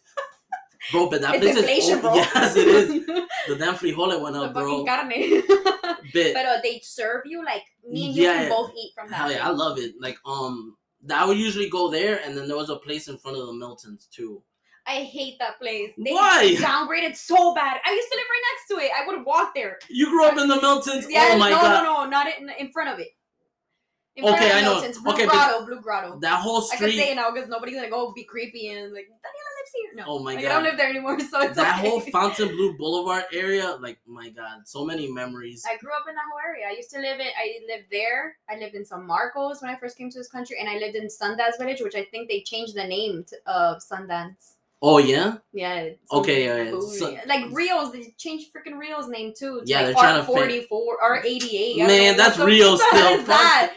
Bro, but that it's place inflation, is bro. yes, it is. The damn frijole went the up, bro. fucking carne. Bit. but uh, they serve you like me and you Yeah, can both eat from that. Hell yeah, I love it. Like um, I would usually go there, and then there was a place in front of the Miltons too. I hate that place. They Why? downgraded so bad. I used to live right next to it. I would walk there. You grew up in the Miltons. Yeah, oh my no, god, no, no, not in, in front of it. In Okay, front of I know. Milton's. Blue Okay, Grotto, Blue Grotto. that whole street. I can say it now because nobody's gonna go be creepy and like Daniela lives here. No, Oh my I God. don't live there anymore, so it's that okay. whole Fontainebleau Boulevard area. Like my god, so many memories. I grew up in that whole area. I used to live in. I lived there. I lived in San Marcos when I first came to this country, and I lived in Sundance Village, which I think they changed the name to, of Sundance. Oh yeah, Yeah. it's Okay, yeah, yeah. So- like Rios, they changed freaking Rios name too. It's Yeah, like they're trying to forty four, or eighty eight. Man, that's Rio still. That?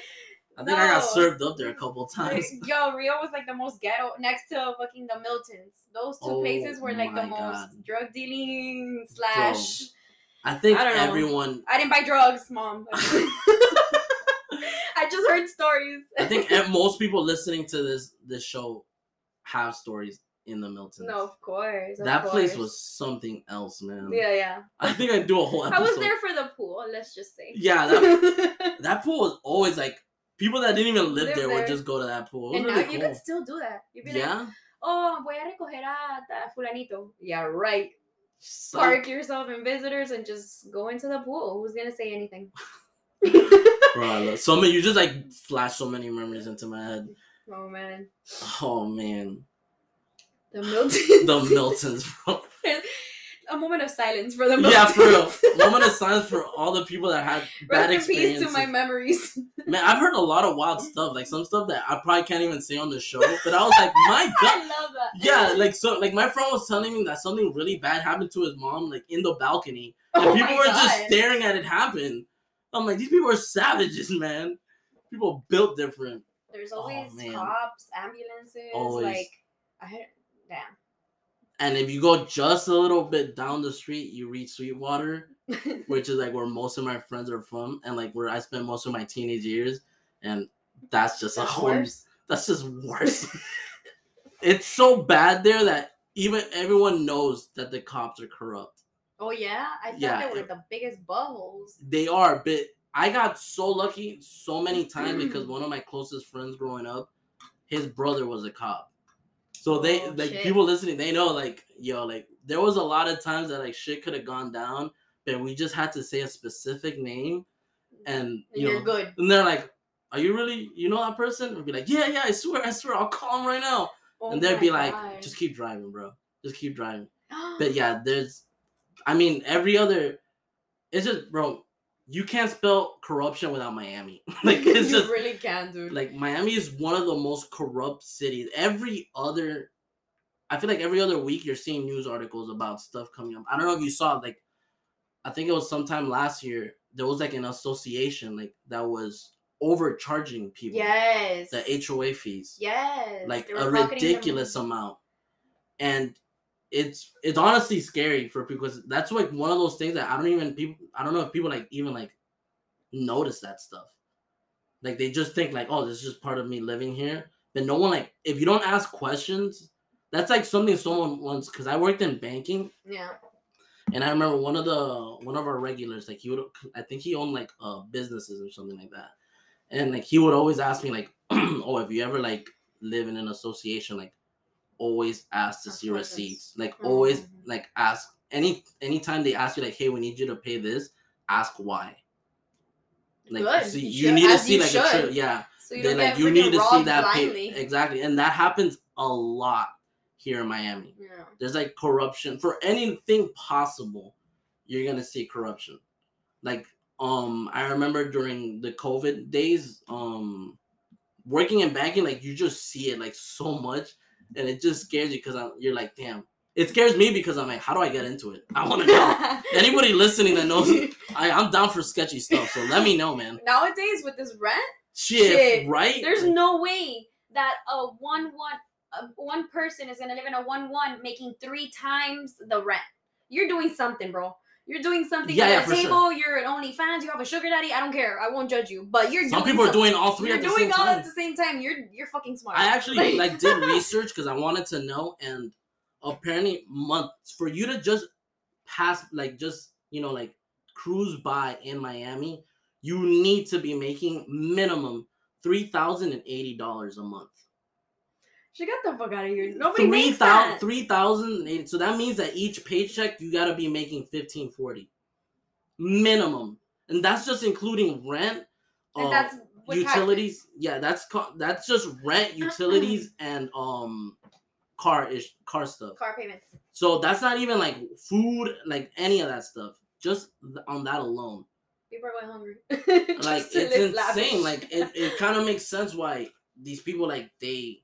I think I got served up there a couple times. Yo, Rio was like the most ghetto next to fucking the Miltons. Those two Oh places were like the oh, my most drug dealing slash. I think I don't know. everyone. I didn't buy drugs, mom. I just heard stories. I think most people listening to this this show have stories in the Miltons. no, of course. of that place was something else, man. Yeah, yeah. I think I'd do a whole episode. I was there for the pool. Let's just say. Yeah, that, that pool was always like people that didn't even live Live there, there. would just go to that pool. And now really you cool. can still do that. You'd be like, yeah. oh, voy a recoger a fulanito. Yeah, right. So- Park yourself in visitors and just go into the pool. Who's gonna say anything? Bro, I love- so many. You just like flash so many memories into my head. oh man, Oh man, the Miltons. the Miltons, bro. a moment of silence for the Miltons. Yeah, for real. Moment of silence for all the people that had bad Rest in peace experiences. to my memories. Man, I've heard a lot of wild stuff, like some stuff that I probably can't even say on the show. But I was like, my God, I love that. yeah, like so, like my friend was telling me that something really bad happened to his mom, like in the balcony, and Oh people were just staring at it happen. I'm like, these people are savages, man. People built different. There's Oh, always man. cops, ambulances. Always. Like, I damn. And if you go just a little bit down the street, you reach Sweetwater, which is like where most of my friends are from, and like where I spent most of my teenage years. And that's just a whole. worse. That's just worse. it's so bad there that even everyone knows that the cops are corrupt. Oh yeah, I thought Yeah, they were it- the biggest buttholes. They are, but I got so lucky so many times because one of my closest friends growing up, his brother was a cop. So they Oh, like shit. people listening, they know like yo, like there was a lot of times that like shit could have gone down, but we just had to say a specific name, and you you're know, good. and they're like, "Are you really you know that person?" And be like, "Yeah, yeah, I swear, I swear, I'll call him right now." Oh and they'd be like, God. "Just keep driving, bro. Just keep driving." But yeah, there's, I mean, every other, it's just, bro, you can't spell corruption without Miami. like it's you just really can, dude. like Miami is one of the most corrupt cities. Every other, I feel like every other week you're seeing news articles about stuff coming up. I don't know if you saw like, I think it was sometime last year. There was like an association like that was overcharging people yes. the HOA fees Yes. like a pocketing them. ridiculous amount and it's it's honestly scary for people because that's like one of those things that i don't even people i don't know if people like even like notice that stuff. Like they just think like oh this is just part of me living here. But no one like if you don't ask questions that's like something someone once because i worked in banking. Yeah. and I remember one of the one of our regulars, like he would, I think he owned like uh businesses or something like that, and like he would always ask me like, oh, if you ever like live in an association, like always ask to see receipts, like always Mhm. like ask any anytime they ask you like, hey, we need you to pay this, ask why. Like Good. see, You you, need to see like a trip, yeah. So you They don't like you need to see that pay exactly, and that happens a lot here in Miami Yeah. there's like corruption for anything possible you're gonna see corruption like um i remember during the covid days um working in banking like you just see it like so much and it just scares you because you're like damn it scares me because i'm like how do i get into it i want to know anybody listening that knows I, i'm down for sketchy stuff so let me know man Nowadays with this rent, shit, Shit. right there's no way that a one one uh, one person is gonna live in a one one making three times the rent. You're doing something, bro. You're doing something Yeah, at yeah, the for sure. table. You're an OnlyFans. You have a sugar daddy. I don't care. I won't judge you. But you're some doing people are doing all 3 You're at the doing same all time at the same time. You're you're fucking smart. I actually like did research because I wanted to know, and apparently, months for you to just pass, like just you know, like cruise by in Miami, you need to be making minimum three thousand and eighty dollars a month. She got the fuck out of here. Nobody Three makes thousand, that. three thousand and eighty. So that means that each paycheck you got to be making fifteen forty minimum, and that's just including rent. and uh, that's utilities yeah that's that's just rent utilities and um car ish car stuff car payments. so that's not even like food like any of that stuff just th- on that alone People are going hungry. like it's insane lavish. like it, it kind of makes sense why these people like they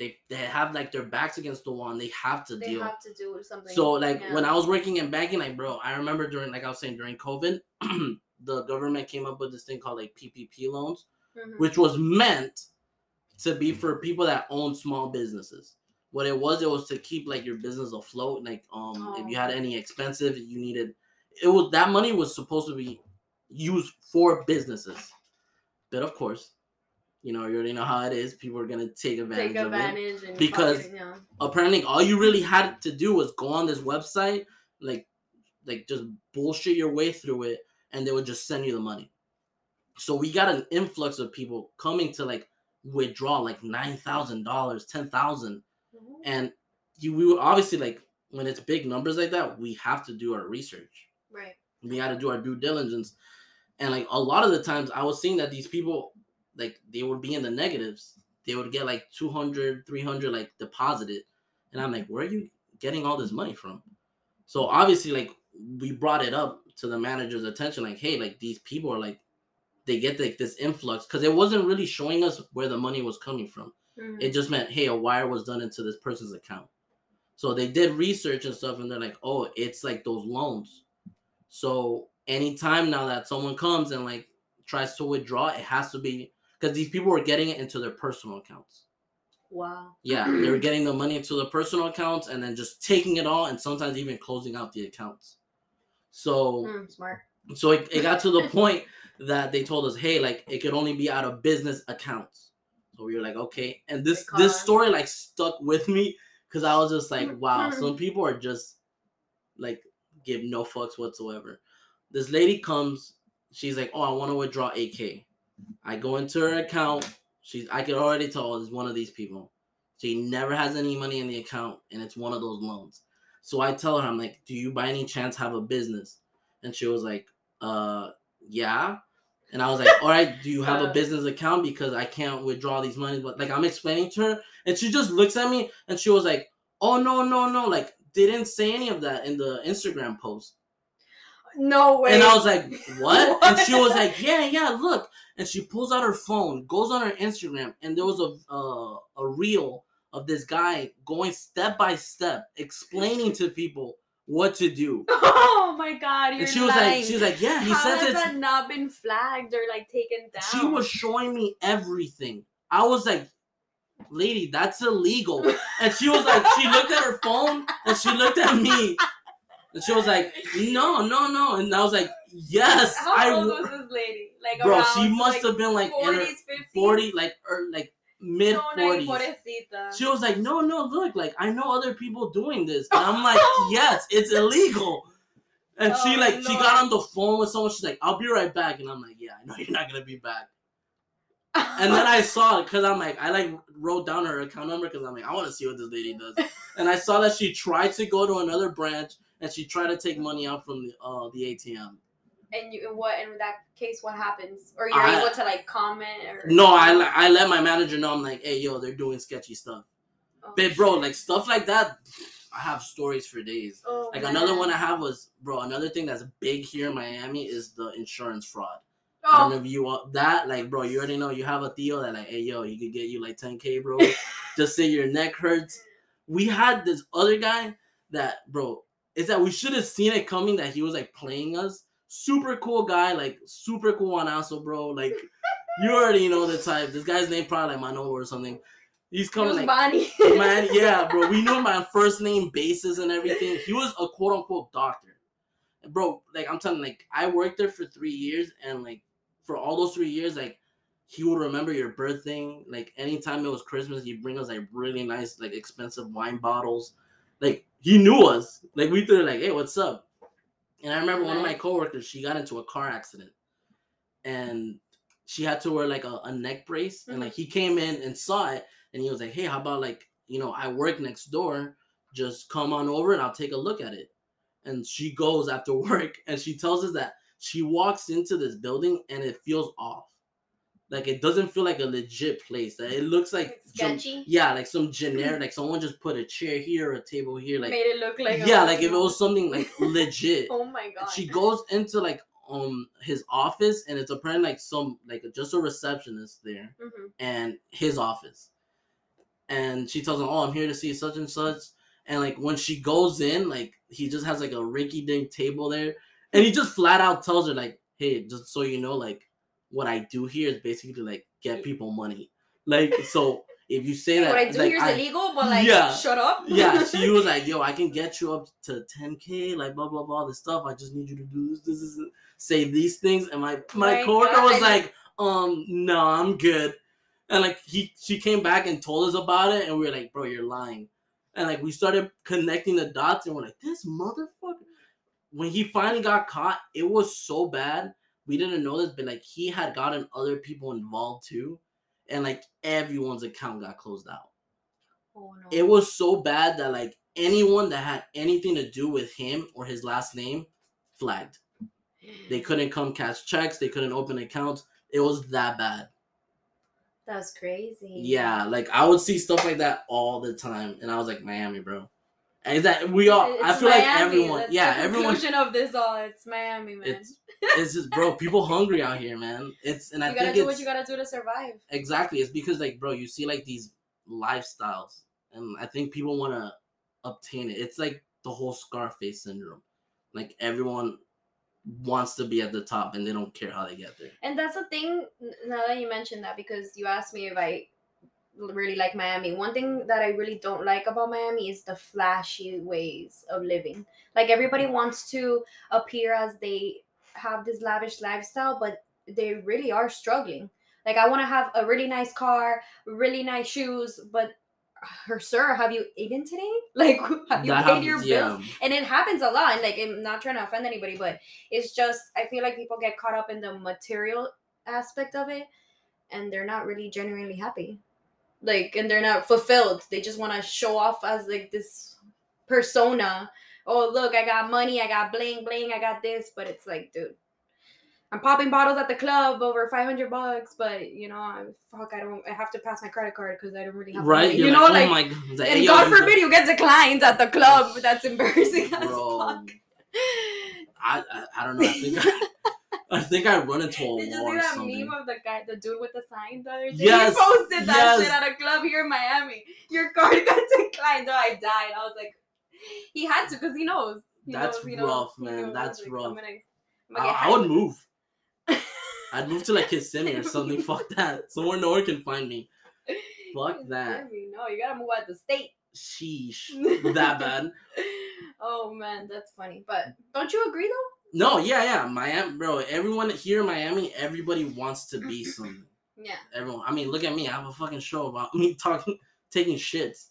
they they have like their backs against the wall and they have to they deal have to do something. so like yeah. when I was working in banking, like bro, I remember during like I was saying during COVID, the government came up with this thing called like PPP loans, Mhm. which was meant to be for people that own small businesses. What it was, it was to keep like your business afloat. Like, um, if you had Oh. any expensive, you needed, it was that money was supposed to be used for businesses. But of course, you know, you already know how it is. People are gonna take advantage, Take of it. and Because- yeah. Apparently, all you really had to do was go on this website, like, like just bullshit your way through it, and they would just send you the money. So we got an influx of people coming to like withdraw like nine thousand dollars, ten thousand, Mhm. and you we were obviously like when it's big numbers like that, we have to do our research. Right. We got to do our due diligence, and like a lot of the times, I was seeing that these people like they would be in the negatives. They would get like 200, 300 like deposited, and I'm like, where are you getting all this money from? So obviously, like we brought it up to the manager's attention, like, hey, like these people are like they get like this influx because it wasn't really showing us where the money was coming from. Mhm. It just meant, hey, a wire was done into this person's account. So they did research and stuff, and they're like, oh, it's like those loans. So anytime now that someone comes and like tries to withdraw, it has to be because these people were getting it into their personal accounts. wow. Yeah, they were getting the money into their personal accounts and then just taking it all and sometimes even closing out the accounts. So Mm, smart. so it, it got to the point that they told us, hey, like it could only be out of business accounts. So we were like, okay. And this this story like stuck with me because I was just like, Mm-hmm. wow, some people are just like give no fucks whatsoever. This lady comes, she's like, oh, I want to withdraw AK. I go into her account. She's I could already tell it's one of these people. She never has any money in the account, and it's one of those loans. So I tell her, I'm like, do you by any chance have a business? And she was like, uh, yeah. And I was like, all right, do you have a business account? Because I can't withdraw these money. But like I'm explaining to her, and she just looks at me and she was like, oh no, no, no. Like they didn't say any of that in the Instagram post. No way. And I was like, what? And she was like, yeah, yeah, look. And she pulls out her phone, goes on her Instagram, and there was a uh, a reel of this guy going step by step, explaining to people what to do. oh my god, and she was lying. like, she was like, yeah, he How says has it's. that not been flagged or like taken down? She was showing me everything. I was like, lady, that's illegal. And she was like, she looked at her phone and she looked at me. And she was like, no, no, no. And I was like, yes, How I. old was this lady? Like Bro, around she must like, have been like in her 40s, 50s. 40, like or like mid So nice, 40s. pobrecita. She was like, no, no, look, like I know other people doing this. And I'm like, yes, it's illegal. And she Oh, like she got on the phone with someone. She's like, I'll be right back. And I'm like, yeah, I know you're not gonna be back. And then I saw it because I'm like, I like wrote down her account number because I'm like, I want to see what this lady does. And I saw that she tried to go to another branch and she tried to take money out from the uh the ATM. And you, and what in that case, what happens? Or you're I- able to like comment or No, I I let my manager know. I'm like, hey, yo, they're doing sketchy stuff. Oh, But bro, shit. like stuff like that, I have stories for days. Oh, Like another one I have was, bro, another thing that's big here in Miami is the insurance fraud. I don't oh. know Oh, if you want that, like, bro, you already know you have a Theo that like, hey, yo, he could get you like 10k, bro. Just say your neck hurts. We had this other guy that, bro, is that we should have seen it coming that he was like playing us. Super cool guy, like super cool on also, bro. Like you already know the type. This guy's name probably like Manolo or something. He's coming like Bonnie. man, yeah, bro. We knew him first name basis and everything. He was a quote unquote doctor. Bro, like I'm telling you, like I worked there for three years and like for all those three years, like he would remember your birthday. Like anytime it was Christmas, he'd bring us like really nice, like expensive wine bottles. Like he knew us. Like we threw like, hey, what's up? And I remember one of my coworkers, she got into a car accident and she had to wear like a, a neck brace. And like he mm-hmm. came in and saw it and he was like, hey, how about like, you know, I work next door. Just come on over and I'll take a look at it. And she goes after work and she tells us that she walks into this building and it feels off. Like it doesn't feel like a legit place. It looks like Like some- yeah, like some generic, like someone just put a chair here, a table here, like Made it look like yeah, like if it was something like legit. Oh my god. she goes into like um his office and it's apparently like some like just a receptionist there hmm and his office. And she tells him, Oh, I'm here to see such and such. And like when she goes in, like he just has like a rinky dink table there. And he just flat out tells her, like, hey, just so you know, like what I do here is basically like get people money. Like so, if you say that, what I do like, here is I- illegal, but like, Yeah. shut up. yeah, she was like, "Yo, I can get you up to 10k, like blah blah blah, this stuff. I just need you to do this, this, this, say these things." And my my My coworker was like, "Um, no, I'm good." And like he she came back and told us about it, and we were like, "Bro, you're lying." And like we started connecting the dots, and we're like, "This motherfucker." When he finally got caught, it was so bad. We didn't know this, but like he had gotten other people involved too, and like everyone's account got closed out Oh no. it was so bad that like anyone that had anything to do with him or his last name flagged. They couldn't come cash checks, they couldn't open accounts. It was that bad. That's crazy. Yeah, like I would see stuff like that all the time, and I was like, Miami, bro. That we all? I It's feel like Miami. everyone, That's yeah, the everyone. Conclusion of this all, it's Miami, man. It's- It's just, bro, people hungry out here, man. It's and I you gotta think do what you gotta do to survive. exactly. It's because like, bro, you see like these lifestyles, and I think people want to obtain it. It's like the whole Scarface syndrome. Like everyone wants to be at the top, and they don't care how they get there. And that's the thing. Now that you mentioned that, because you asked me if I really like Miami. One thing that I really don't like about Miami is the flashy ways of living. Like everybody wants to appear as they have this lavish lifestyle, but they really are struggling. Like I want to have a really nice car, really nice shoes, but her sir, have you eaten today? Like have you That paid your happens, bills? yeah. and it happens a lot and like i'm not trying to offend anybody but it's just i feel like people get caught up in the material aspect of it and they're not really genuinely happy like and they're not fulfilled they just want to show off as like this persona oh look i got money i got bling bling i got this but it's like dude i'm popping bottles at the club over 500 bucks but you know i'm fuck i don't i have to pass my credit card because i don't really have Right? you like, know oh like my god. And God forbid you get declined at the club. That's embarrassing as bro. fuck. I, I I don't know. I think I, I think I run into a Did you wall see or that something. meme of the guy, the dude with the sign the other day? Yes, He posted that yes. shit at a club here in Miami. Your card got declined. Oh, I died. I was like, he had to because he knows. He That's knows, knows, rough, he man. knows, That's like, rough. I'm gonna, I'm gonna I, I would move. I'd move to like Kissimmee or something. Fuck that. Somewhere no one can find me. Fuck that. No, you gotta move out of the state. Sheesh. That bad. Oh man, that's funny. But don't you agree though? No, yeah, yeah. Miami, bro. Everyone here in Miami, everybody wants to be mm-hmm. something. Yeah. Everyone. I mean, look at me. I have a fucking show about me talking, taking shits.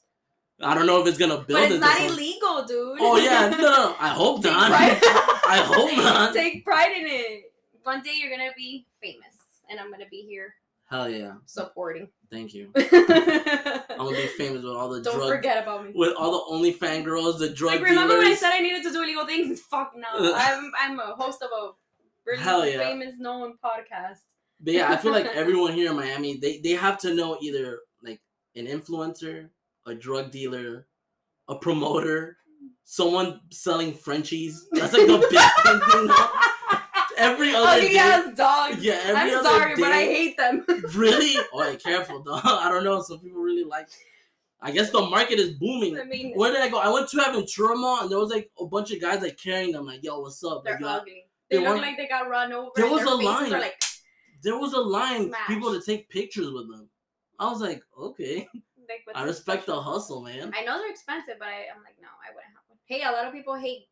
I don't know if it's gonna build But it's into not illegal, dude. Oh yeah, no. I hope not. I hope not. Take pride in it. One day you're gonna be famous, and I'm gonna be here Hell yeah. supporting. Thank you. I'm gonna be famous with all the Don't drug, forget about me. with all the OnlyFans girls, the drug Like, remember when I said I needed to do illegal things? Fuck no. I'm I'm a host of a really Hell yeah. famous known podcast. But yeah, I feel like everyone here in Miami, they they have to know either like an influencer, a drug dealer, a promoter, someone selling Frenchies. That's like the big thing. Every oh, other Ugly day, ass dogs. yeah, every I'm other sorry, day, but I hate them. really. Oh, yeah, careful, dog. I don't know. Some people really like. I guess the market is booming. I mean, Where did I go? I went to Aventura Mall and there was like a bunch of guys like carrying them, like, "Yo, what's up?" they're Like, ugly. They, they look want- like they got run over. There was a line. Like, there was a line, people to take pictures with them. I was like, okay, like I respect the hustle, man. I know they're expensive, but I, I'm like, no, I wouldn't have one. Hey, a lot of people hate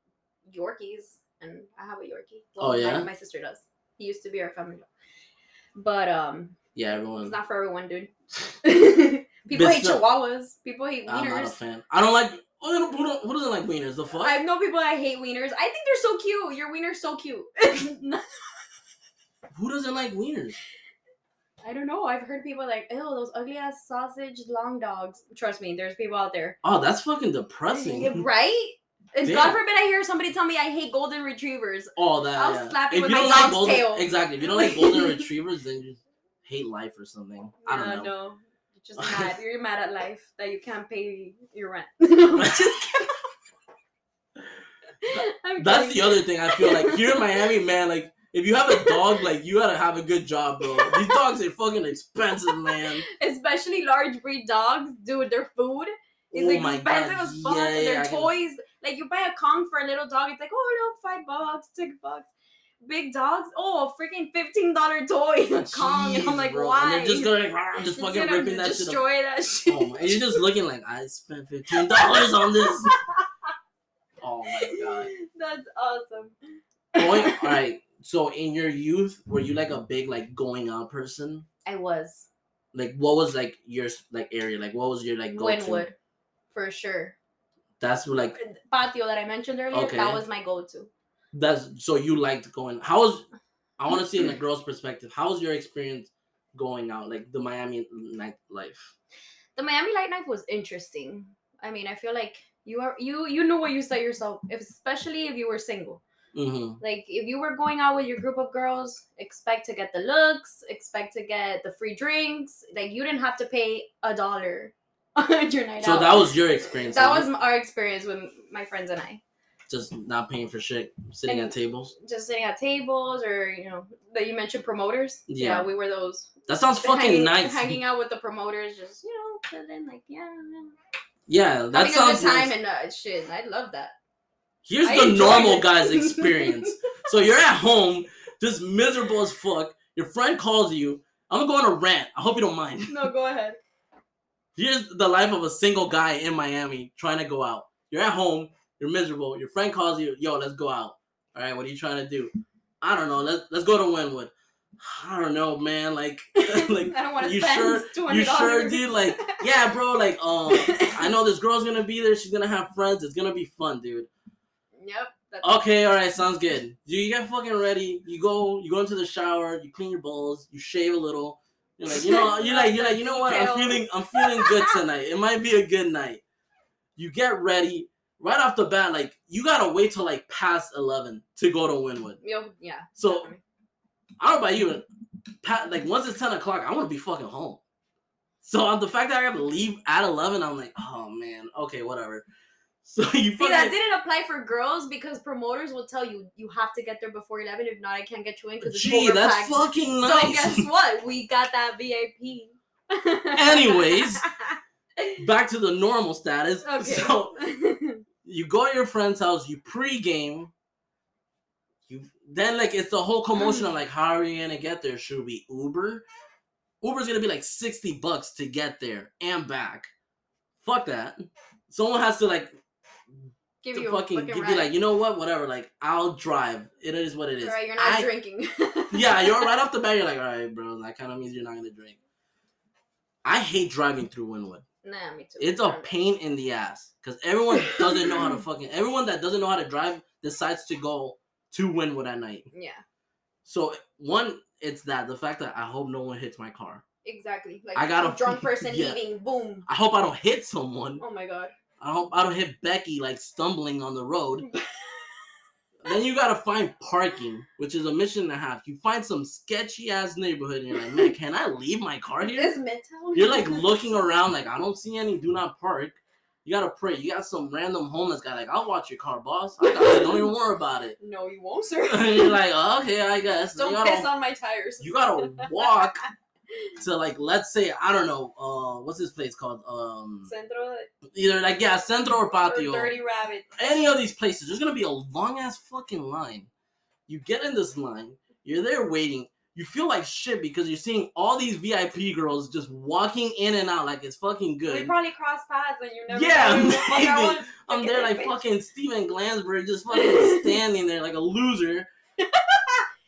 Yorkies, and I have a Yorkie. Oh, my- yeah? my, sister does. He used to be our family, dog. but um, Yeah, everyone. it's not for everyone, dude. people hate chihuahuas. People hate wieners. I'm not a fan. I don't like. Oh, who, don't- who doesn't like wieners? The fuck? I know people that hate wieners. I think they're so cute. Your wiener's so cute. Who doesn't like wieners? I don't know. I've heard people like, "Oh, those ugly ass sausage long dogs. Trust me, there's people out there. Oh, that's fucking depressing. right? Damn. God forbid I hear somebody tell me I hate golden retrievers. Oh, that. I'll yeah. slap you if with my don't like golden, tail. exactly. If you don't like golden retrievers, then you hate life or something. I don't Yeah, know. No, you're just mad. You're mad at life that you can't pay your rent. Just. I'm That's the other thing I feel like here in Miami, man. Like if you have a dog, like you gotta have a good job, bro. These dogs are fucking expensive, man. Especially large breed dogs, dude. Their food is Oh my expensive God, as fuck. yeah, and yeah, their I can- toys, like you buy a Kong for a little dog, it's like oh no, five bucks, six bucks. big dogs. Oh, a freaking fifteen dollar toy, a Kong, and I'm like, bro. why? And they're just going, "Rah," just fucking ripping that shit destroy that shit. Oh my, and you're just looking like I spent fifteen dollars on this. Oh my god. That's awesome. Going all right. So in your youth, were you like a big like going out person? I was Like what was like your like area? Like what was your like go to? For sure. That's like Patio that I mentioned earlier. Okay. That was my go-to. that's so you liked going. How was I want to see in a girl's perspective. How was your experience going out? Like the Miami nightlife. The Miami Light Night was interesting. I mean, I feel like you are you you know what you set yourself, especially if you were single. Mm-hmm. Like if you were going out with your group of girls, expect to get the looks, expect to get the free drinks. Like you didn't have to pay a dollar your night So out. that was your experience. that was our experience with my friends and I. just not paying for shit, sitting And- at tables. Just sitting at tables, or you know, that you mentioned promoters. Yeah. we were those. That sounds fucking hanging, nice. Hanging out with the promoters, just you know, chilling, like yeah, yeah. Yeah, that having sounds a good time nice. and uh, shit. I love that. Here's I the normal it. guy's experience. so you're at home, just miserable as fuck. Your friend calls you. I'm gonna go on a rant. I hope you don't mind. no, go ahead. Here's the life of a single guy in Miami trying to go out. You're at home, you're miserable. Your friend calls you, yo, let's go out. All right, what are you trying to do? I don't know. Let's let's go to Wynwood. I don't know, man. Like, like I don't want to you spend sure- you sure dude? Like, yeah, bro. Like, um, I know this girl's gonna be there. She's gonna have friends. It's gonna be fun, dude. Yep. Okay, all right, sounds good. You get fucking ready. You go, you go into the shower. You clean your balls. You shave a little. You're like, you know, you're like, you're like, you know what? I'm feeling, I'm feeling good tonight. It might be a good night. You get ready right off the bat. Like, you gotta wait till like past eleven to go to Wynwood. Yo, yeah. So definitely. I don't know about you, Pat. Like once it's ten o'clock, I want to be fucking home. So on the fact that I have to leave at eleven, I'm like, oh man, okay, whatever. So you See, that didn't apply for girls because promoters will tell you you have to get there before eleven. If not, I can't get you in because it's gee, that's overpacked. fucking So guess what? We got that VIP. Anyways, back to the normal status. okay. So you go to your friend's house, you pregame. You then like it's the whole commotion of like, how are you gonna get there? Should we Uber? Uber's gonna be like sixty bucks to get there and back. Fuck that. Someone has to like give to fucking, fucking give ride. you like, you know what, whatever. Like I'll drive. It is what it is. All right, you're not I- drinking. yeah, you're right off the bat. You're like, all right, bro. That kind of means you're not gonna drink. I hate driving through Wynwood. Nah, me too. It's a pain in the ass because everyone doesn't know how to fucking. Everyone that doesn't know how to drive decides to go to Wynwood at night. Yeah, So one, it's that the fact that I hope no one hits my car. exactly. Like I got a drunk person yeah. leaving. Boom. I hope I don't hit someone. Oh my god. I hope I don't hit Becky like stumbling on the road. then you gotta find parking, which is a mission and a half. You find some sketchy ass neighborhood, and you're like, man, can I leave my car here? This midtown. You're like looking around, like I don't see any. Do not park. You gotta pray. You got some random homeless guy, like I'll watch your car, boss. I got. Don't even worry about it. No, you won't, sir. You're like, oh, okay, I guess. Don't you piss gotta, on my tires. you gotta walk to like, let's say, I don't know, uh, what's this place called? Um, Centro either like yeah, Centro or Patio or. Dirty Rabbit. Any of these places, there's gonna be a long ass fucking line. You get in this line, you're there waiting. You feel like shit because you're seeing all these VIP girls just walking in and out like it's fucking good. We probably cross paths and you never. Yeah, knew who the fuck I maybe. I'm there like bitch. fucking Steven Glansberg just fucking standing there like a loser.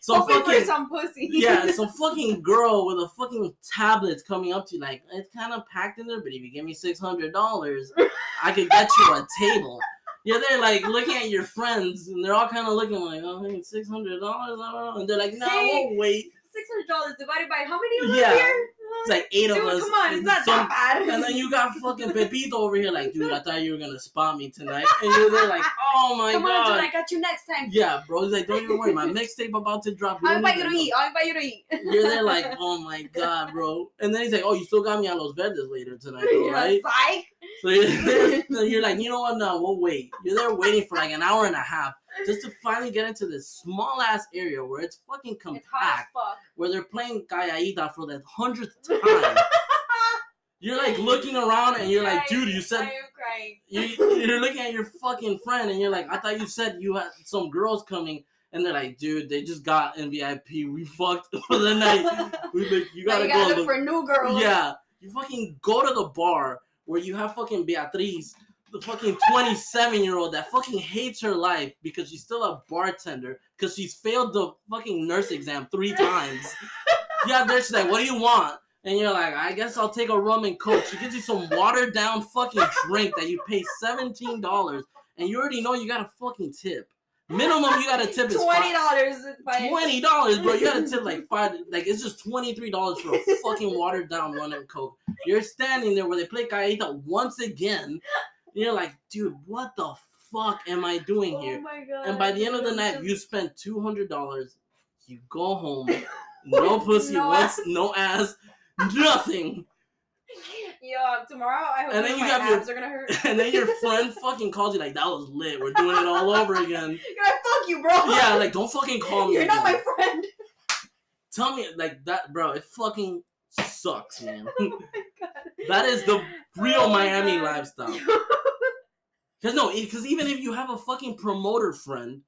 Some Hoping for fucking some pussy. yeah, some fucking girl with a fucking tablet's coming up to you like it's kind of packed in there, but if you give me six hundred dollars, I could get you a table. Yeah, they're like looking at your friends, and they're all kind of looking like, oh, six hundred dollars, I don't know, and they're like, no, Hey. we'll wait. Six hundred dollars divided by how many of us Yeah. here? It's like eight Dude, of us. come on, it's not that bad. And then you got fucking Pepito over here, like, dude, I thought you were gonna spot me tonight. And you're there, like, oh my Come god. on, dude, I got you next time. Yeah, bro. He's like, don't even worry, my mixtape about to drop. I'll you to know." eat. I'll invite you to eat. You're there, like, oh my god, bro. And then he's like, oh, you still got me on Los Verdes later tonight, Yeah, right? Psych. So you're, there, so you're like, you know what? No, we'll wait. You're there waiting for like an hour and a half just to finally get into this small ass area where it's fucking It's compact, fuck. where they're playing Callaíta for the hundredth time. You're like looking around and you're like, dude, you said you, you're looking at your fucking friend and you're like, I thought you said you had some girls coming and they're like, dude, they just got NVIP. We fucked for the night. We like, you gotta you gotta go. look for new girls. Yeah, you fucking go to the bar where you have fucking Beatriz, the fucking 27 year old that fucking hates her life because she's still a bartender because she's failed the fucking nurse exam three times. yeah, there she's like, what do you want? And you're like, I guess I'll take a rum and coke. She gives you some watered down fucking drink that you pay $17 and you already know you got a fucking tip. Minimum you got to tip is Twenty dollars. Twenty dollars, bro. You gotta tip like five. Like it's just twenty three dollars for a fucking watered down one and coke. You're standing there where they play Callaíta once again. You're like, dude, what the fuck am I doing Oh here? my god. And by the end of the night, you spend two hundred dollars. You go home, no pussy, No ass. no ass, nothing. Yo, tomorrow I hope And then you my have your- abs are gonna hurt. And then your friend fucking calls you like, that was lit. We're doing it all over again. You're like, fuck you, bro. Yeah, like don't fucking call me. You're not my friend. Tell me like that, bro. It fucking sucks, man. Oh. That is the real Oh Miami God. lifestyle. Cause no, because even if you have a fucking promoter friend,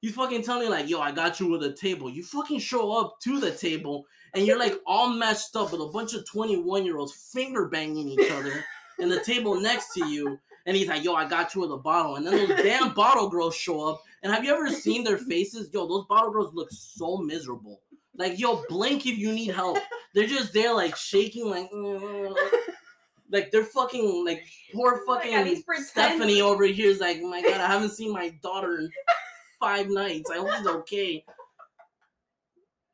he's fucking telling you like, "Yo, I got you with a table." You fucking show up to the table and you're like all messed up with a bunch of 21 year olds finger banging each other in the table next to you. And he's like, "Yo, I got you with a bottle." And then those damn bottle girls show up. And have you ever seen their faces? Yo, those bottle girls look so miserable. Like, yo, blink if you need help. They're just there, like shaking, like, like they're fucking like poor Oh God, fucking Stephanie over here is like, oh my god, I haven't seen my daughter in five nights. I hope she's okay.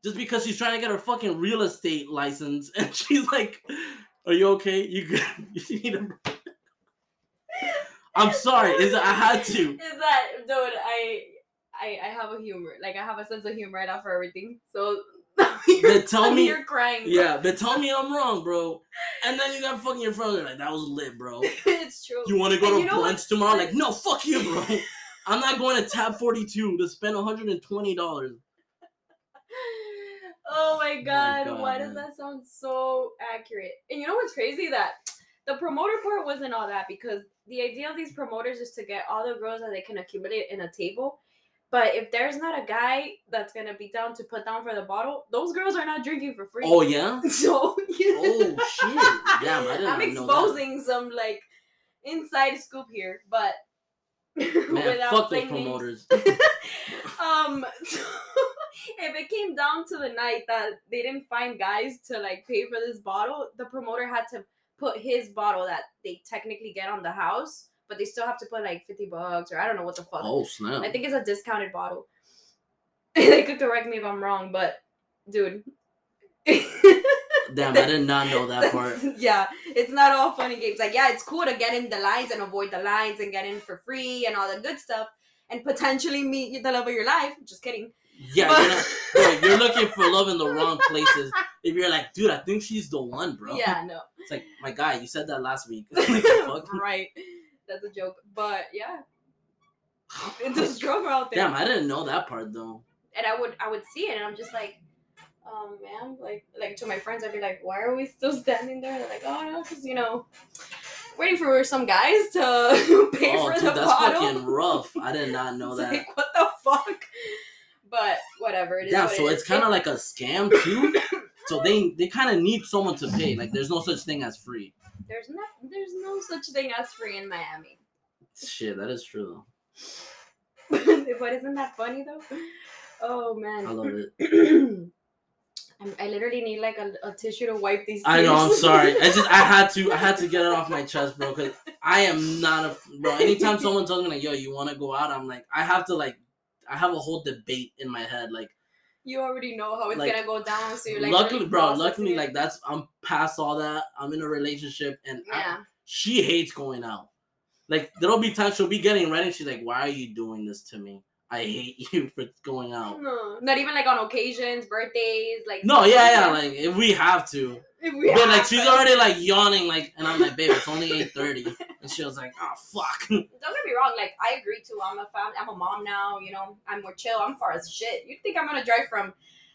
Just because she's trying to get her fucking real estate license, and she's like, "Are you okay? You good? You need a." I'm sorry. Is that I had to. Is that dude? I, I I have a humor. Like I have a sense of humor. right for everything. So Then tell me- you're crying. Yeah, but tell me I'm wrong, bro. And then you got fucking your friend like that was lit, bro. it's true. You want to go And to you know what- brunch tomorrow? Like, no, fuck you, bro. I'm not going to Tap 42 to spend 120 dollars. Oh, oh my god, God, why does that sound so accurate? And you know what's crazy? That the promoter part wasn't all that because the idea of these promoters is to get all the girls that they can accumulate in a table. But if there's not a guy that's gonna be down to put down for the bottle, those girls are not drinking for free. Oh yeah. so Oh shit. Damn, I didn't I'm exposing some like inside scoop here, but Man, without fuck those promoters. um so if it came down to the night that they didn't find guys to like pay for this bottle the promoter had to put his bottle that they technically get on the house but they still have to put like 50 bucks or i don't know what the fuck Oh snap. i think it's a discounted bottle they could correct me if i'm wrong but dude Damn, I did not know that part. yeah, it's not all funny games. Like, yeah, it's cool to get in the lines and avoid the lines and get in for free and all the good stuff and potentially meet the love of your life. Just kidding. Yeah, But- you're, not, you're looking for love in the wrong places. If you're like, dude, I think she's the one, bro. Yeah, no. It's like, my guy, you said that last week. Right. That's a joke. But yeah, it's a struggle out there. Damn, I didn't know that part though. and I would I would see it and I'm just like, um, man, like like to my friends, I'd be like, why are we still standing there? They're like, oh no, because you know, waiting for some guys to pay oh, for dude, the that's bottle. fucking rough. I did not know that. Like, what the fuck? But whatever. It is Yeah, it so it's kind of like a scam too. so they they kind of need someone to pay. Like, there's no such thing as free. There's not there's no such thing as free in Miami. Shit, that is true but isn't that funny though? Oh man. I love it. I'm, literally need like a, a tissue to wipe these. I know. I'm sorry. I just I had to I had to get it off my chest, bro. Cause I am not a bro. Anytime someone tells me like, "Yo, you want to go out?" I'm like, I have to like, I have a whole debate in my head. Like, you already know how it's Like, gonna go down, so you're like. luckily, really bro. Luckily, it. like that's I'm past all that. I'm in a relationship, and I- she hates going out. Like there'll be times she'll be getting ready, and she's like, "Why are you doing this to me? I hate you for going out." No, not even like on occasions, birthdays, like. No, yeah, yeah. Like if we have to, If we but like she's to. already like yawning, like, and I'm like, "Babe, it's only 8:30," and she was like, "Oh fuck." Don't get me wrong, like I agree too. I'm a fam- I'm a mom now. You know, I'm more chill. I'm far as shit. You think I'm gonna drive from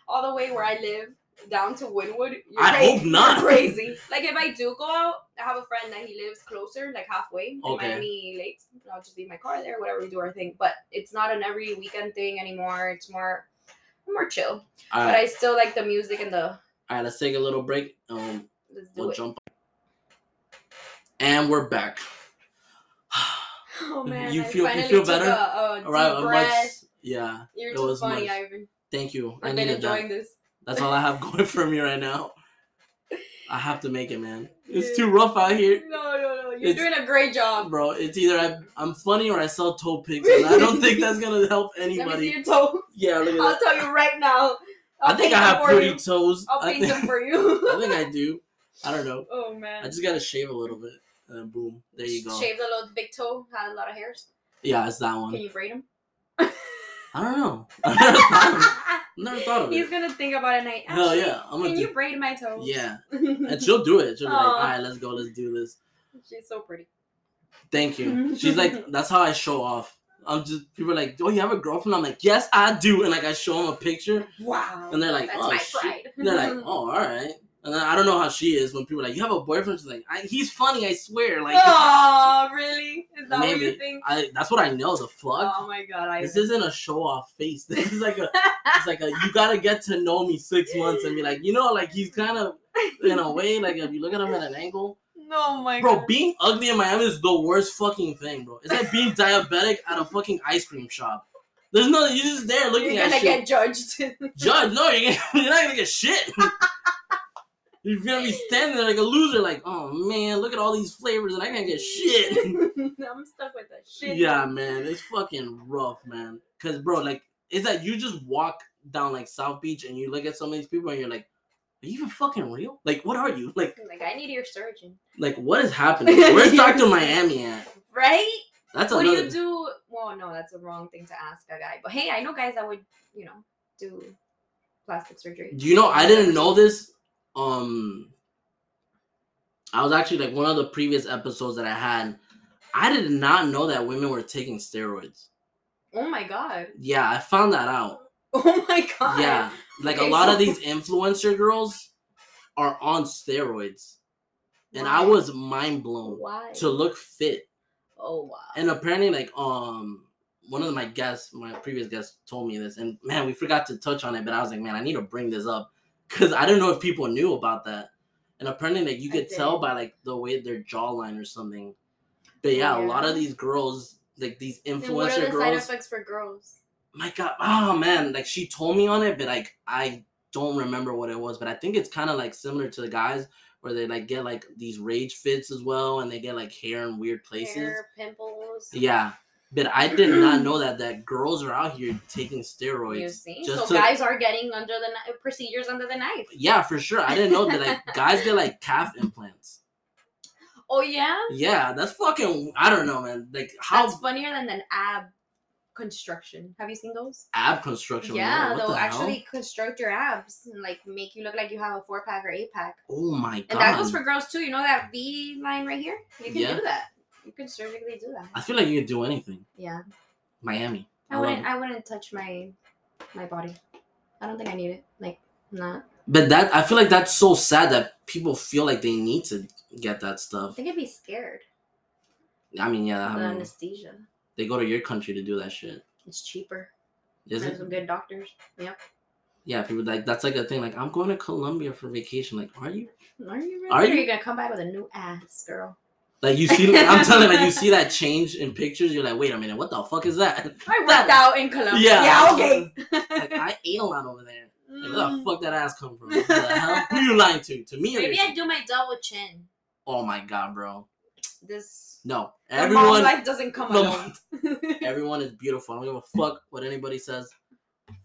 all the way where I live down to Wynwood, you're I cra- hope not. You're crazy. Like if I do go out, I have a friend that he lives closer, like halfway in Okay. Miami Lakes. I'll just leave my car there, whatever we do our thing. But it's not an every weekend thing anymore. It's more more chill. All But right, I still like the music and the all right. Let's take a little break. Um, let's do we'll it. jump. And we're back. Oh man, You feel- you feel better? A, a All right, much. Yeah, You're it too was funny, much. Ivan. thank you. I I've been needed that. enjoying this. That's all I have going for me right now. I have to make it, man. It's too rough out here, No, no, no. You're It's- doing a great job. bro. It's either I, I'm funny or I sell toe pigs, and I don't think that's gonna help Let me see anybody. your toe. Yeah, look at I'll that. tell you right now. I I'll think I have pretty you. toes. I'll I paint them for you. I think I do. I don't know. oh man. I just gotta shave a little bit, and then boom, there you go. Shave the little big toe. Had a lot of hairs. Yeah, it's that one. Can you braid them? I don't know. I never thought of it. Never thought of He's gonna think about it night. Hell yeah, I'm Can do. you braid my toes? Yeah, and she'll do it. She'll be like, "All right, let's go. Let's do this." She's so pretty. Thank you. She's like, that's how I show off. I'm just people are like, oh, you have a girlfriend? I'm like, yes, I do. And like, I show them a picture, Wow. and they're like, That's oh, my shit. pride. They're like, oh, all right. And I don't know how she is when people are like, you have a boyfriend. She's like, I, he's funny, I swear. Like, oh, really? Is that what you think? I that's what I know. The fuck. Oh my god, I. This isn't a show off face. This is like a it's like a you gotta get to know me six months and be like, you know, like he's kind of in a way, like if you look at him at an angle. No, oh my Bro, god. being ugly in Miami is the worst fucking thing, bro. It's like being diabetic at a fucking ice cream shop. There's no you're just there looking You're at gonna shit. get judged. Judge, no, you're, gonna, you're not gonna get shit. You're gonna be standing there like a loser, like, oh man, look at all these flavors and I can't get shit. I'm stuck with that shit. Yeah, man, it's fucking rough, man. Cause bro, like, it's that you just walk down like South Beach and you look at some of these people and you're like, are you even fucking real? Like, what are you? Like, Like I need your surgeon. like what is happening? Where's Doctor Miami at? Right? That's What do you do? Well, no, that's a wrong thing to ask a guy. But hey, I know guys that would, you know, do plastic surgery. Do you know? I didn't know this. Um, I was actually like one of the previous episodes that I had. I did not know that women were taking steroids. Oh my god. Yeah, I found that out. Oh my god. Yeah, like a Okay, lot of these influencer girls are on steroids, and I was mind blown Why? to look fit. oh wow. And apparently, like um, one of my guests, my previous guests, told me this, and man, we forgot to touch on it. But I was like, man, I need to bring this up because I don't know if people knew about that. And apparently, like you could tell by like the way their jawline or something. But yeah, a lot of these girls, like these And what are influencer the side girls, effects for girls? my god oh man like she told me on it but like i don't remember what it was but i think it's kind of like similar to the guys where they like get like these rage fits as well and they get like hair in weird places Hair, pimples. yeah but i did not know that that girls are out here taking You steroids see, just so to- guys are getting under the procedures under the knife. yeah for sure i didn't know that like guys get like calf implants Oh yeah, yeah that's fucking i don't know man like how that's funnier than an ab construction. Have you seen those? ab construction yeah, what they'll the hell? actually construct your abs and like make you look like you have a four pack or eight pack. oh my god And that goes for girls too. You know that V line right here? You can Yeah. do that. You can surgically do that. i feel like you could do anything Yeah. miami I love wouldn't. I wouldn't touch my my body. I don't think I need it. Like not. But that I feel like that's so sad that people feel like they need to get that I stuff. think I'd be scared. I mean, yeah, I mean, anesthesia. they go to your country to do that shit. It's cheaper. Is There's it? some good doctors. Yep. Yeah, people like that's like a thing. Like I'm going to Colombia for vacation. Like, are you? Are you really? Are Are you? you gonna come back with a new ass, girl? Like you see? I'm telling you, like you see that change in pictures. You're like, wait a minute, what the fuck is that? I worked out in Colombia. Yeah. Yeah. Okay. Like I ate a lot over there. Like, where the Mm. fuck that ass come from? What the hell? Who you lying to? To me Maybe? I do my double chin. Oh my god, bro. This No, everyone. life doesn't come alone. Everyone is beautiful. I don't give a fuck what anybody says.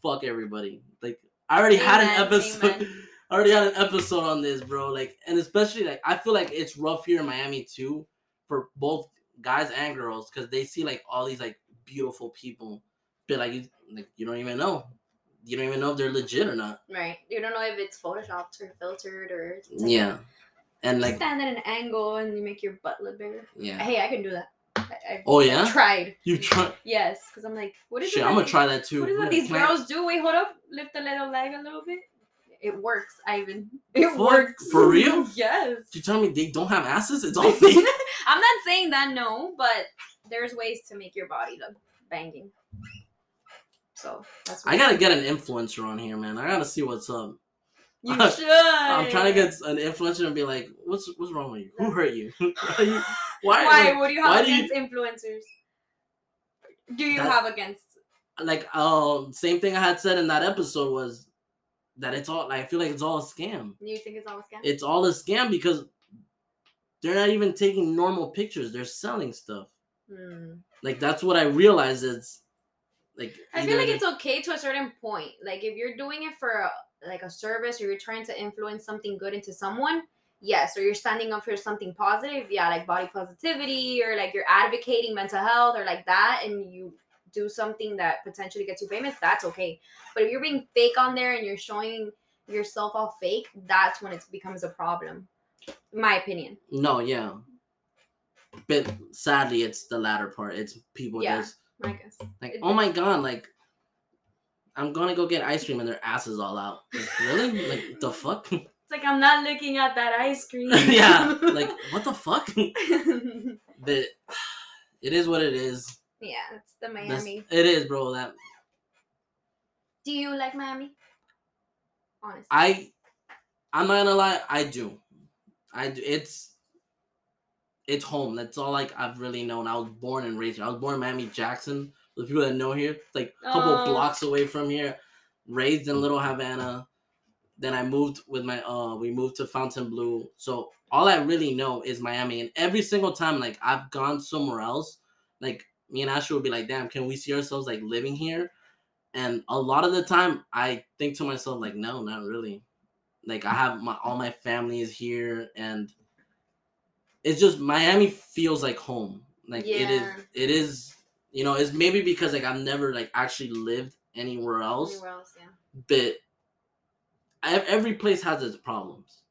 Fuck everybody. Like I already had an episode. amen. I already had an episode on this, bro. Like, and especially like I feel like it's rough here in Miami too, for both guys and girls, because they see like all these like beautiful people, but like you, like you don't even know, you don't even know if they're legit or not. right. You don't know if it's photoshopped or filtered or Yeah, and You like stand at an angle and you make your butt look bigger. yeah. Hey, I can do that. I, Oh yeah, tried. you try. Yes, because I'm like, what is Shit. I'm gonna try that too. What is We're these gonna girls do? Wait, hold up. Lift the little leg a little bit. It works, Ivan. It Fuck, works for real? yes. You tell me they don't have asses? It's all fake. I'm not saying that no, but there's ways to make your body look banging. So that's what I gotta get an influencer on here, man. I gotta see what's up. you should. I'm trying to get an influencer and be like, "What's what's wrong with you? Who hurt you? why? Why? What do you have do you- against influencers? Do you That- have against? like um same thing I had said in that episode was that it's all like I feel like it's all a scam. You think it's all a scam? It's all a scam because they're not even taking normal pictures. They're selling stuff. Hmm. Like that's what I realized It's like I feel like it's okay to a certain point. Like if you're doing it for a, like a service or you're trying to influence something good into someone, yes. Or you're standing up for something positive, yeah, like body positivity or like you're advocating mental health or like that, and you do something that potentially gets you famous. That's okay. But if you're being fake on there and you're showing yourself all fake, that's when it becomes a problem. My opinion. no, yeah. But sadly, it's the latter part. It's people Yeah. just I guess. like, It- oh my god, like I'm gonna go get ice cream and their asses all out. Like, really? Like the fuck? It's like I'm not looking at that ice cream. yeah. Like what the fuck? but it is what it is. yeah, the That's- Miami. it is, bro. That Do you like Miami? Honestly. I I'm not gonna lie, I do. I do it's it's home. That's all like I've really known. I was born and raised here. I was born in Miami Jackson. The people that know here, like a couple Oh. blocks away from here. Raised in Little Havana. Then I moved with my uh we moved to Fontainebleau. So all I really know is Miami. And every single time like I've gone somewhere else, like me and Asher would be like, damn, can we see ourselves like living here? And a lot of the time I think to myself, like, no, not really. Like I have my all my family is here and it's just Miami feels like home. Like it is Yeah. it is you know, it's maybe because like I've never like actually lived anywhere else Anywhere else, yeah. but ev- every place has its problems.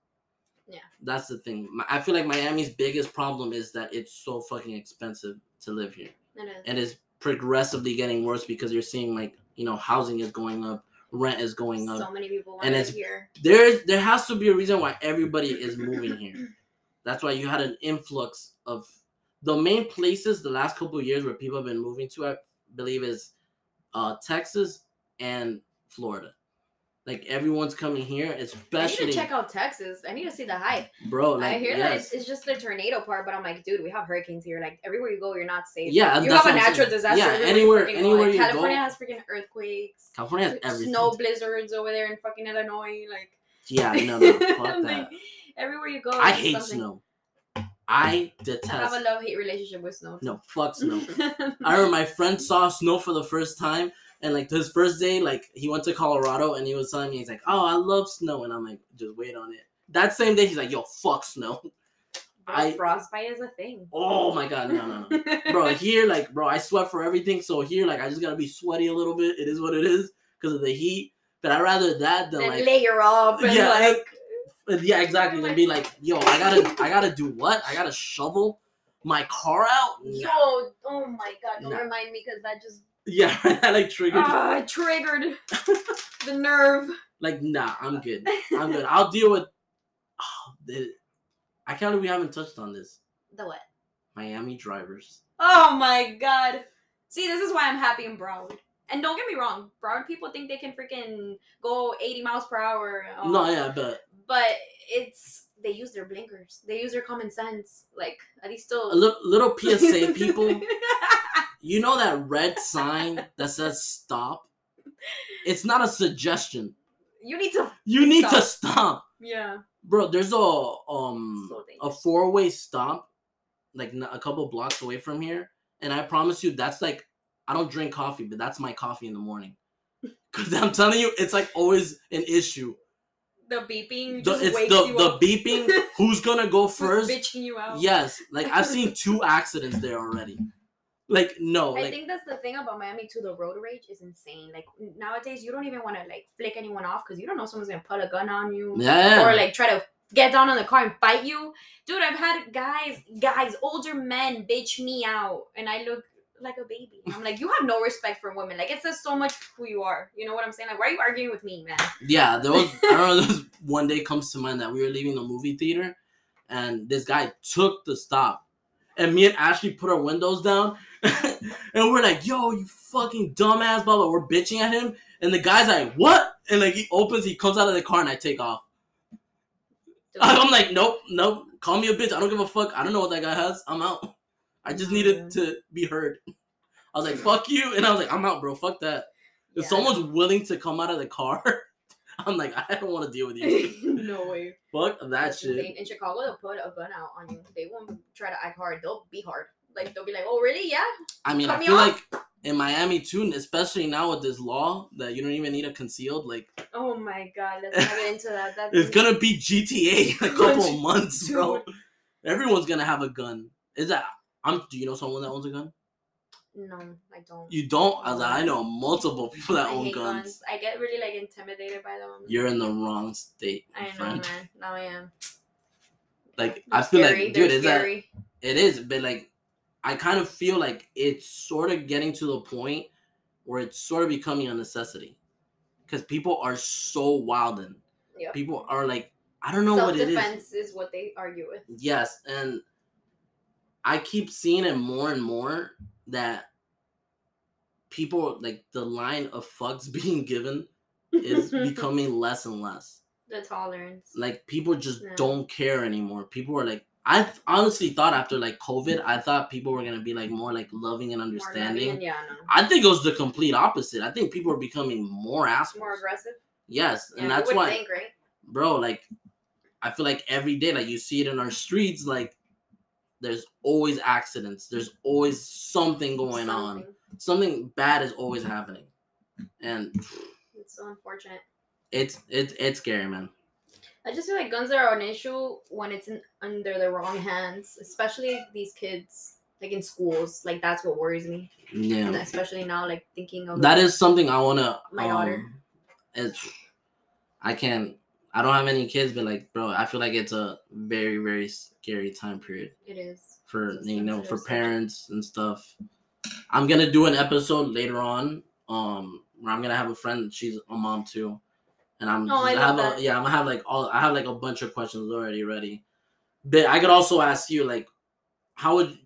Yeah. That's the thing. I feel like Miami's biggest problem is that it's so fucking expensive to live here. It is. And it's progressively getting worse because you're seeing like, you know, housing is going up, rent is going up. so many people want and to it's- here. There's there has to be a reason why everybody is moving here. That's why you had an influx of the main places the last couple of years where people have been moving to, I believe, is uh Texas and Florida. Like everyone's coming here, especially. I need to check out Texas. I need to see the hype. bro. Like I hear that it's, it's just the tornado part, but I'm like, dude, we have hurricanes here. Like everywhere you go, you're not safe. Yeah, you have a natural disaster. Yeah, anywhere- anywhere Like, you California go- has freaking earthquakes, California has everything. snow blizzards over there in fucking Illinois. Like Yeah, no, no, fuck that. everywhere you go, I hate something. snow. I detest. I have a love hate relationship with snow. No, fuck snow. I remember my friend saw snow for the first time, and like his first day, like he went to Colorado, and he was telling me he's like, "Oh, I love snow," and I'm like, "Just wait on it." That same day, he's like, "Yo, fuck snow." Bro, I- frostbite is a thing. Oh my god, no, no, no, bro. Here, like, bro, I sweat for everything, so here, like, I just gotta be sweaty a little bit. It is what it is because of the heat. But I rather that than then like, layer up and Yeah, like uh, yeah, exactly. Than be like, yo, I gotta, I gotta do what? I gotta shovel my car out. Nah. yo, oh my god, don't Nah. remind me because that just Yeah, I like triggered. ah, it triggered the nerve. Like, nah, I'm good. I'm good. I'll deal with. Oh, the, I can't believe we haven't touched on this. The what? Miami drivers. Oh my god. See, this is why I'm happy in Broward. And don't get me wrong, Broward people think they can freaking go 80 miles per hour. um, No, yeah, but But it's they use their blinkers. They use their common sense. Like at least still. a little, little PSA, people. You know that red sign that says stop? It's not a suggestion. you need to. You need to Stop. Yeah. Bro, there's a um So a four-way stop like a couple blocks away from here, and I promise you that's like I don't drink coffee, but that's my coffee in the morning. Cuz I'm telling you it's like always an issue. The beeping The, just it's the the beeping, who's going to go first? bitching you out. Yes, like I've seen two accidents there already. Like no, I like think that's the thing about Miami too. The road rage is insane. Like nowadays, you don't even want to like flick anyone off because you don't know someone's gonna put a gun on you yeah. or like try to get down on the car and fight you. Dude, I've had guys, guys, older men bitch me out, and I look like a baby. I'm like, you have no respect for women. Like it says so much who you are. You know what I'm saying? Like, why are you arguing with me, man? Yeah, there was. I don't know. There was one day comes to mind that we were leaving the movie theater, and this guy took the stop, and me and Ashley put our windows down, and we're like, "Yo, you fucking dumbass!" Blah blah. We're bitching at him, and the guy's like, "What?" And like he opens, he comes out of the car, and I take off. I'm like, "Nope, nope. Call me a bitch. I don't give a fuck. I don't know what that guy has. I'm out. I just needed to be heard." I was like, "Fuck you," and I was like, "I'm out, bro. Fuck that." If Yeah. someone's willing to come out of the car, I'm like, I don't want to deal with you. no way. Fuck that That's shit. insane. In Chicago, they'll put a gun out on you. They won't try to act hard. They'll be hard. Like they'll be like, "Oh, really? Yeah." I mean, Cut I me feel off? like in Miami too, especially now with this law that you don't even need a concealed, like Oh my god, let's not get into that. That's it's gonna be GTA in a couple of months, bro. Dude. Everyone's gonna have a gun. Is that? I'm. Do you know someone that owns a gun? No, I don't. You don't? I, like, I know multiple people that I own guns. guns. I get really like intimidated by them. You're in the wrong state, I know, friend. man. Now I am. Like They're I feel scary. like, dude, They're is that. It is, but like I kind of feel like it's sort of getting to the point where it's sort of becoming a necessity. Because people are so wildin'. Yep. People are like, I don't know what it is. defense is what they argue with. Yes, and I keep seeing it more and more that people like the line of fucks being given is becoming less and less. the tolerance. like people just Yeah. don't care anymore. People are like, I honestly thought after like COVID, I mm-hmm. thought people were gonna be like more like loving and More loving understanding. yeah, no. I think it was the complete opposite. I think people are becoming more assholes. More aggressive. Yes, Yeah, and that's why, think, right? bro. Like, I feel like every day, like you see it in our streets, like there's always accidents. There's always something going on. Something. Something bad is always happening, and It's so unfortunate. it's it's it's scary, man. I just feel like guns are an issue when it's in, under the wrong hands, especially these kids, like in schools. Like that's what worries me, Yeah. and especially now, like thinking of that is something I want to. My daughter. It's. I can't. I don't have any kids, but like, bro, I feel like it's a very, very scary time period it is. for It's you know for parents and stuff. I'm gonna do an episode later on, um, where I'm gonna have a friend. She's a mom too, and I'm. Oh, I love have. A, yeah, I'm gonna have like all. I have like a bunch of questions already ready, but I could also ask you like, how would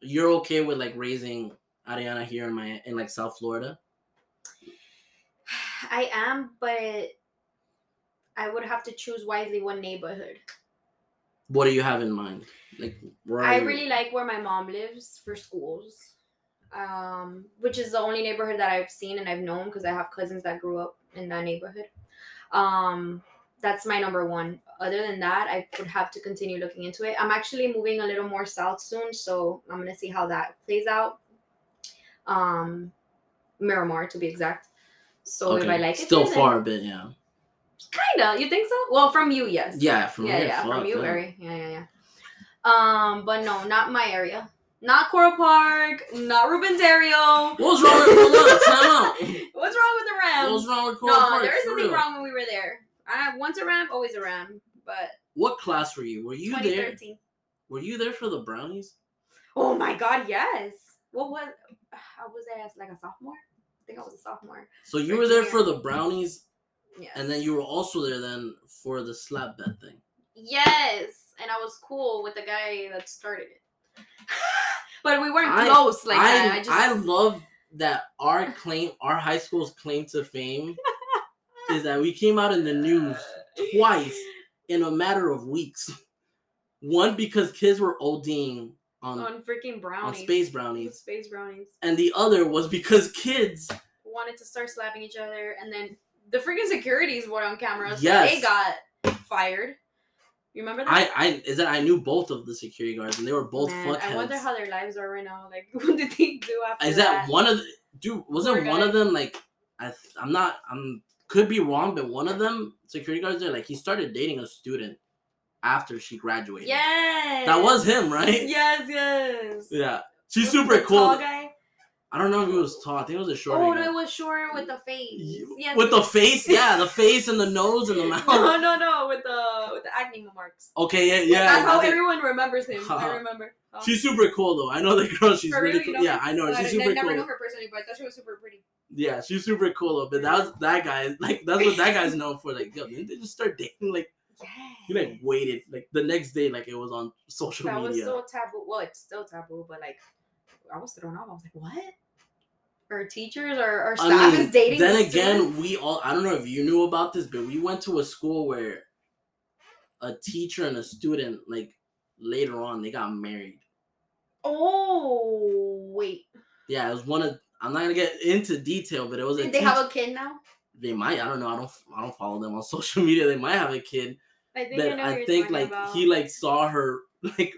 you're okay with like raising Ariana here in my in like South Florida? I am, but I would have to choose wisely one neighborhood. What do you have in mind? Like, I you- really like where my mom lives for schools, um, which is the only neighborhood that I've seen and I've known because I have cousins that grew up in that neighborhood. Um, that's my number one. Other than that, I would have to continue looking into it. I'm actually moving a little more south soon, so I'm gonna see how that plays out. Um, Miramar to be exact. So if I like it, still far a bit, yeah. Kinda. You think so? Well, from you, yes. Yeah, from yeah, yeah, from you area. Yeah, yeah, yeah. Um, but no, not my area. Not Coral Park. Not Rubén Darío. What's wrong with on. What's wrong with the Rams? What's wrong with Coral Park? no, Park? there is nothing real? wrong when we were there. I once a Ram, always a Ram. But What class were you? Were you there? 2013. Were you there for the brownies? Oh my God, yes. What was? I was I? As like a sophomore? I think I was a sophomore. So you were there for the brownies, Yes. and then you were also there then for the slap bet thing. Yes, and I was cool with the guy that started it. but we weren't I- close like I that. I just I love that our claim, our high school's claim to fame, is that we came out in the news twice in a matter of weeks. One because kids were ODing on on freaking on brownies. space brownies, Space brownies. and the other was because kids. Wanted to start slapping each other, and then the freaking securities were on camera, so Yes. they got fired. You remember that? I I is that I knew both of the security guards, and they were both Man, fuckheads. I wonder how their lives are right now. Like, what did they do after Is that one of the dude? Wasn't Poor one guy. of them like? I th- I'm not. I'm could be wrong, but one of them security guards there, like he started dating a student after she graduated. Yes. that was him, right? Yes, yes. Yeah, she's super cool. Guy? I don't know if he was tall. I think it was a short. One. Oh, no, it was short with the face. Yes. with the face, yeah, the face and the nose and the mouth. no, no, no, with the with the acne marks. Okay, yeah, yeah. that's how I think- everyone remembers him. I remember. Oh. She's super cool though. I know the girl. She's really real? Cool. Yeah? I know her. She's I, super I never cool. knew her personally, but I thought she was super pretty. Yeah, she's super cool though. But that was that guy. Like that's what that guy's known for. Like, yo, didn't they just start dating? Like, Yeah. he like waited like the next day, like it was on social media. That was so taboo. Well, it's still taboo, but like, I was thrown off. I was like, what? Our teachers or our I staff mean, is dating. then the again, students? we all I don't know if you knew about this, but we went to a school where a teacher and a student, like later on, they got married. Oh wait, Yeah, it was one of I'm not gonna get into detail, but it was a did they have a kid now? they might, I don't know, I don't I don't follow them on social media. They might have a kid. I think I I, think like about. he like saw her like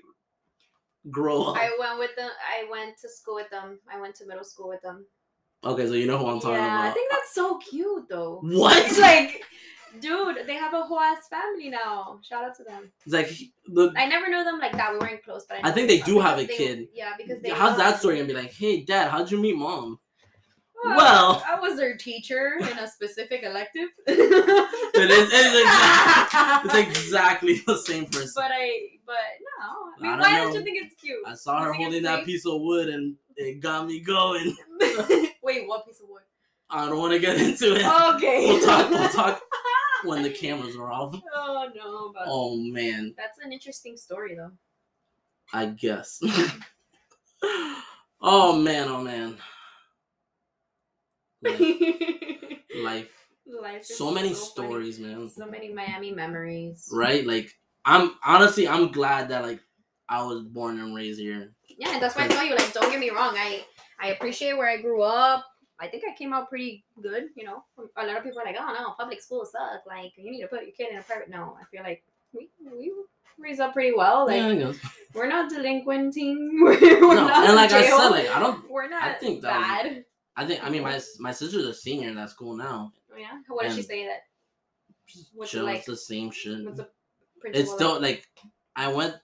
grow up. I went with them. I went to school with them. I went to middle school with them. Okay, so you know who I'm talking yeah, about. I think that's so cute though. what? It's like, dude, they have a whole ass family now. Shout out to them. It's like he- the I never knew them like that. We weren't close, but I, I think they do have a they- kid. Yeah, because they. how's that story gonna be like? Hey, dad, how'd you meet mom? Well, Well- I was their teacher in a specific elective. It is. It's, it's exactly the same person. But I, but no. I mean, I why don't you think it's cute? I saw her I think it's holding that piece of wood, and it got me going. Wait, what piece of wood? I don't want to get into it. Okay. We'll talk. We'll talk when the cameras are off. Oh no, but Oh man, that's an interesting story though. I guess. oh man, oh man. Life, life. Life is So many funny. stories, man. So many Miami memories. Right? Like I'm honestly, I'm glad that like I was born and raised here. Yeah, that's why I tell you, like, don't get me wrong. I I appreciate where I grew up. I think I came out pretty good. You know, a lot of people are like, "Oh no, public schools suck. Like, you need to put your kid in a private." No, I feel like we we raised up pretty well. Like, yeah, I we're not delinquenting. We're, No, not and like in I said, like I don't. we're not think that was- bad. I think I mean my my sister's a senior in that school now. Oh, yeah. What did she say that? What's it like? the same shit. The? It's still like I went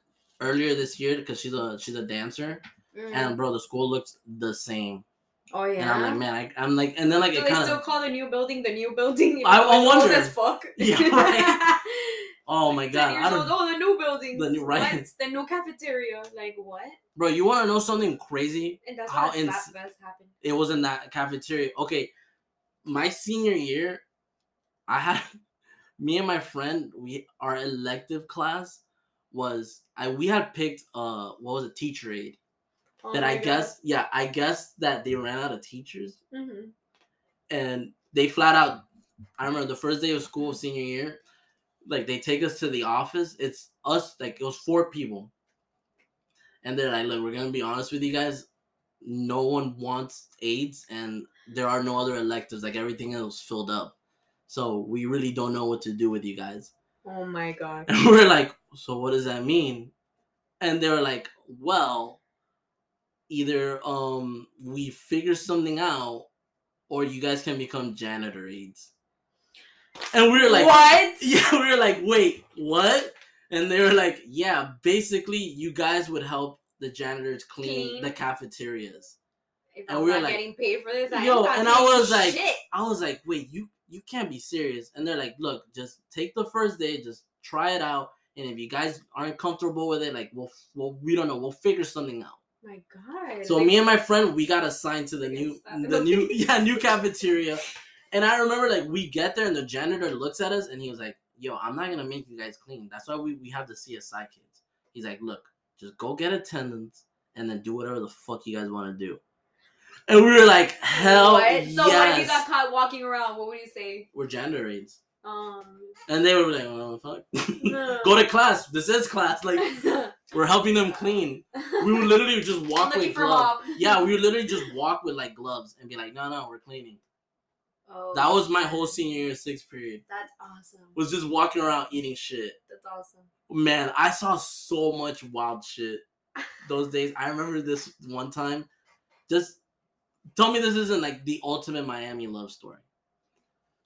earlier this year because she's a she's a dancer, Mm. and bro, the school looks the same. oh yeah. And I'm like, man, I, I'm like, and then like Do it they kind still call the new building the new building? I- I old wonder. as fuck. Yeah, right. Oh my god, I don't, Oh, the new building. The new- right. What? The new cafeteria. Like what? bro. You want to know something crazy? And that's How how ins- slap fest happened. It was in that cafeteria. Okay, my senior year, I had me and my friend. We our elective class was I we had picked uh what was it teacher aid. Oh that I God. guess yeah I guess that they ran out of teachers Mhm. and they flat out i remember the first day of school senior year like they take us to the office it's us like it was four people. And they're like look we're gonna be honest with you guys no one wants aids and there are no other electives like everything else filled up. So we really don't know what to do with you guys. Oh my god. and we're like so what does that mean? And they were like well either um we figure something out or you guys can become janitor aides and we were like what? yeah we were like wait what and they were like yeah basically you guys would help the janitors clean, Clean. the cafeterias If And I'm we were not like, getting paid for this, I yo, and I was like- shit. i was like wait you you can't be serious and they're like look just take the first day just try it out and if you guys aren't comfortable with it like we'll, we'll we don't know we'll figure something out my god. So like, me and my friend, we got assigned to the new, the new, yeah, new cafeteria. And I remember like we get there and the janitor looks at us and he was like, "Yo, I'm not gonna make you guys clean. That's why we we have the CSI kids." He's like, "Look, just go get attendance and then do whatever the fuck you guys want to do." And we were like, "Hell what? yes!" So what if you got caught walking around? What would you say? we're gender aids, Um. and they were like, "Oh fuck, no. go to class. This is class. Like we're helping them clean." We would literally just walk with gloves. Yeah, we would literally just walk with like gloves and be like, "No, no, we're cleaning." Oh, That was my whole senior year sixth period. That's awesome. Was just walking around eating shit. That's awesome. Man, I saw so much wild shit those days. I remember this one time. Just tell me this isn't like the ultimate Miami love story.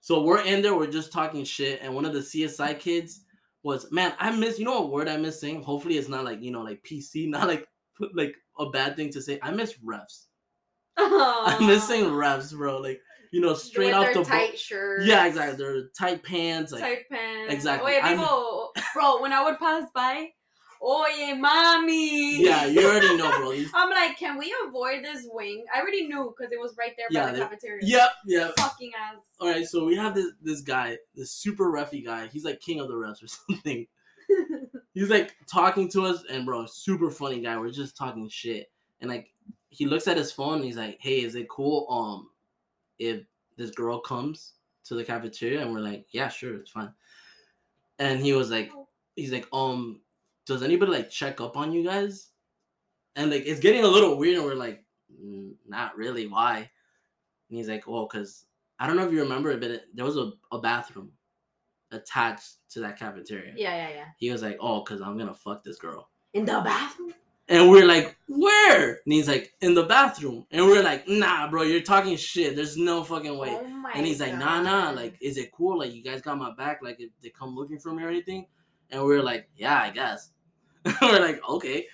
So we're in there, we're just talking shit, and one of the CSI kids was, man, I miss. You know what word I miss saying? Hopefully, it's not like you know, like PC, not like like a bad thing to say. I miss refs. I'm missing refs, bro. Like you know, straight off their the tight shirts. Yeah, exactly. They're tight pants, like tight pants. exactly. People. Bro, when I would pass by, oye, mommy. Yeah, you already know, bro. I'm like, can we avoid this wing? I already knew because it was right there Yeah, by the cafeteria. Yep, yep. Fucking ass. All right, so we have this this guy, this super refy guy. He's like king of the refs or something. He's like talking to us, and bro, super funny guy. We're just talking shit, and like he looks at his phone, and he's like, "Hey, is it cool um if this girl comes to the cafeteria?" And we're like, "Yeah, sure, it's fine." And he was like, he's like, um, does anybody like check up on you guys? And like it's getting a little weird, and we're like, "Mm, not really. Why? And he's like, well, cause I don't know if you remember it, but it, there was a, a bathroom attached to that cafeteria. Yeah, yeah, yeah. He was like, oh, cause I'm gonna fuck this girl. In the bathroom? And we're like, where? And he's like, in the bathroom. And we're like, nah, bro, you're talking shit. There's no fucking way. Oh And he's like, nah, nah, like, is it cool? Like, you guys got my back? Like, if they come looking for me or anything? And we're like, yeah, I guess. we're like, okay.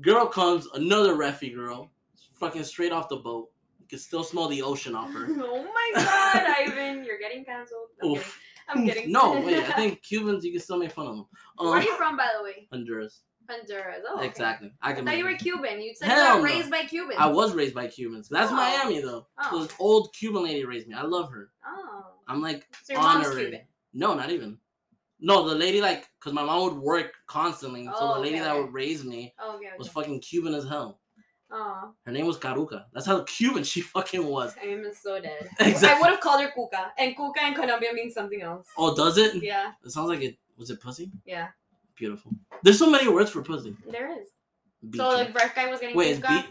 Girl comes, another refy girl, fucking straight off the boat. You can still smell the ocean off her. Oh my god, Ivan, you're getting cancelled. I'm kidding. I'm kidding. No, wait, I think Cubans, you can still make fun of them. Where are Um, you from, by the way? Honduras. Honduras. Oh, okay. Exactly. I I can thought you were. Cuban. You said Hell you were no. raised by Cubans. I was raised by Cubans. That's Oh. Miami, though. Oh. This old Cuban lady raised me. I love her. Oh. I'm like, So. Cuban. No, not even. No, the lady like, cause my mom would work constantly, oh, so Oh, the lady okay, that okay. would raise me Oh, okay, was fucking Cuban as hell. Oh, Her name was Caruca. That's how Cuban she fucking was. I am so dead. Exactly. I would have called her Cuca, and Cuca in Colombia means something else. Oh, does it? Yeah, It sounds like it. Was it pussy? yeah, Beautiful. There's so many words for pussy. there is. Beat So the ref guy was getting Wait, beat.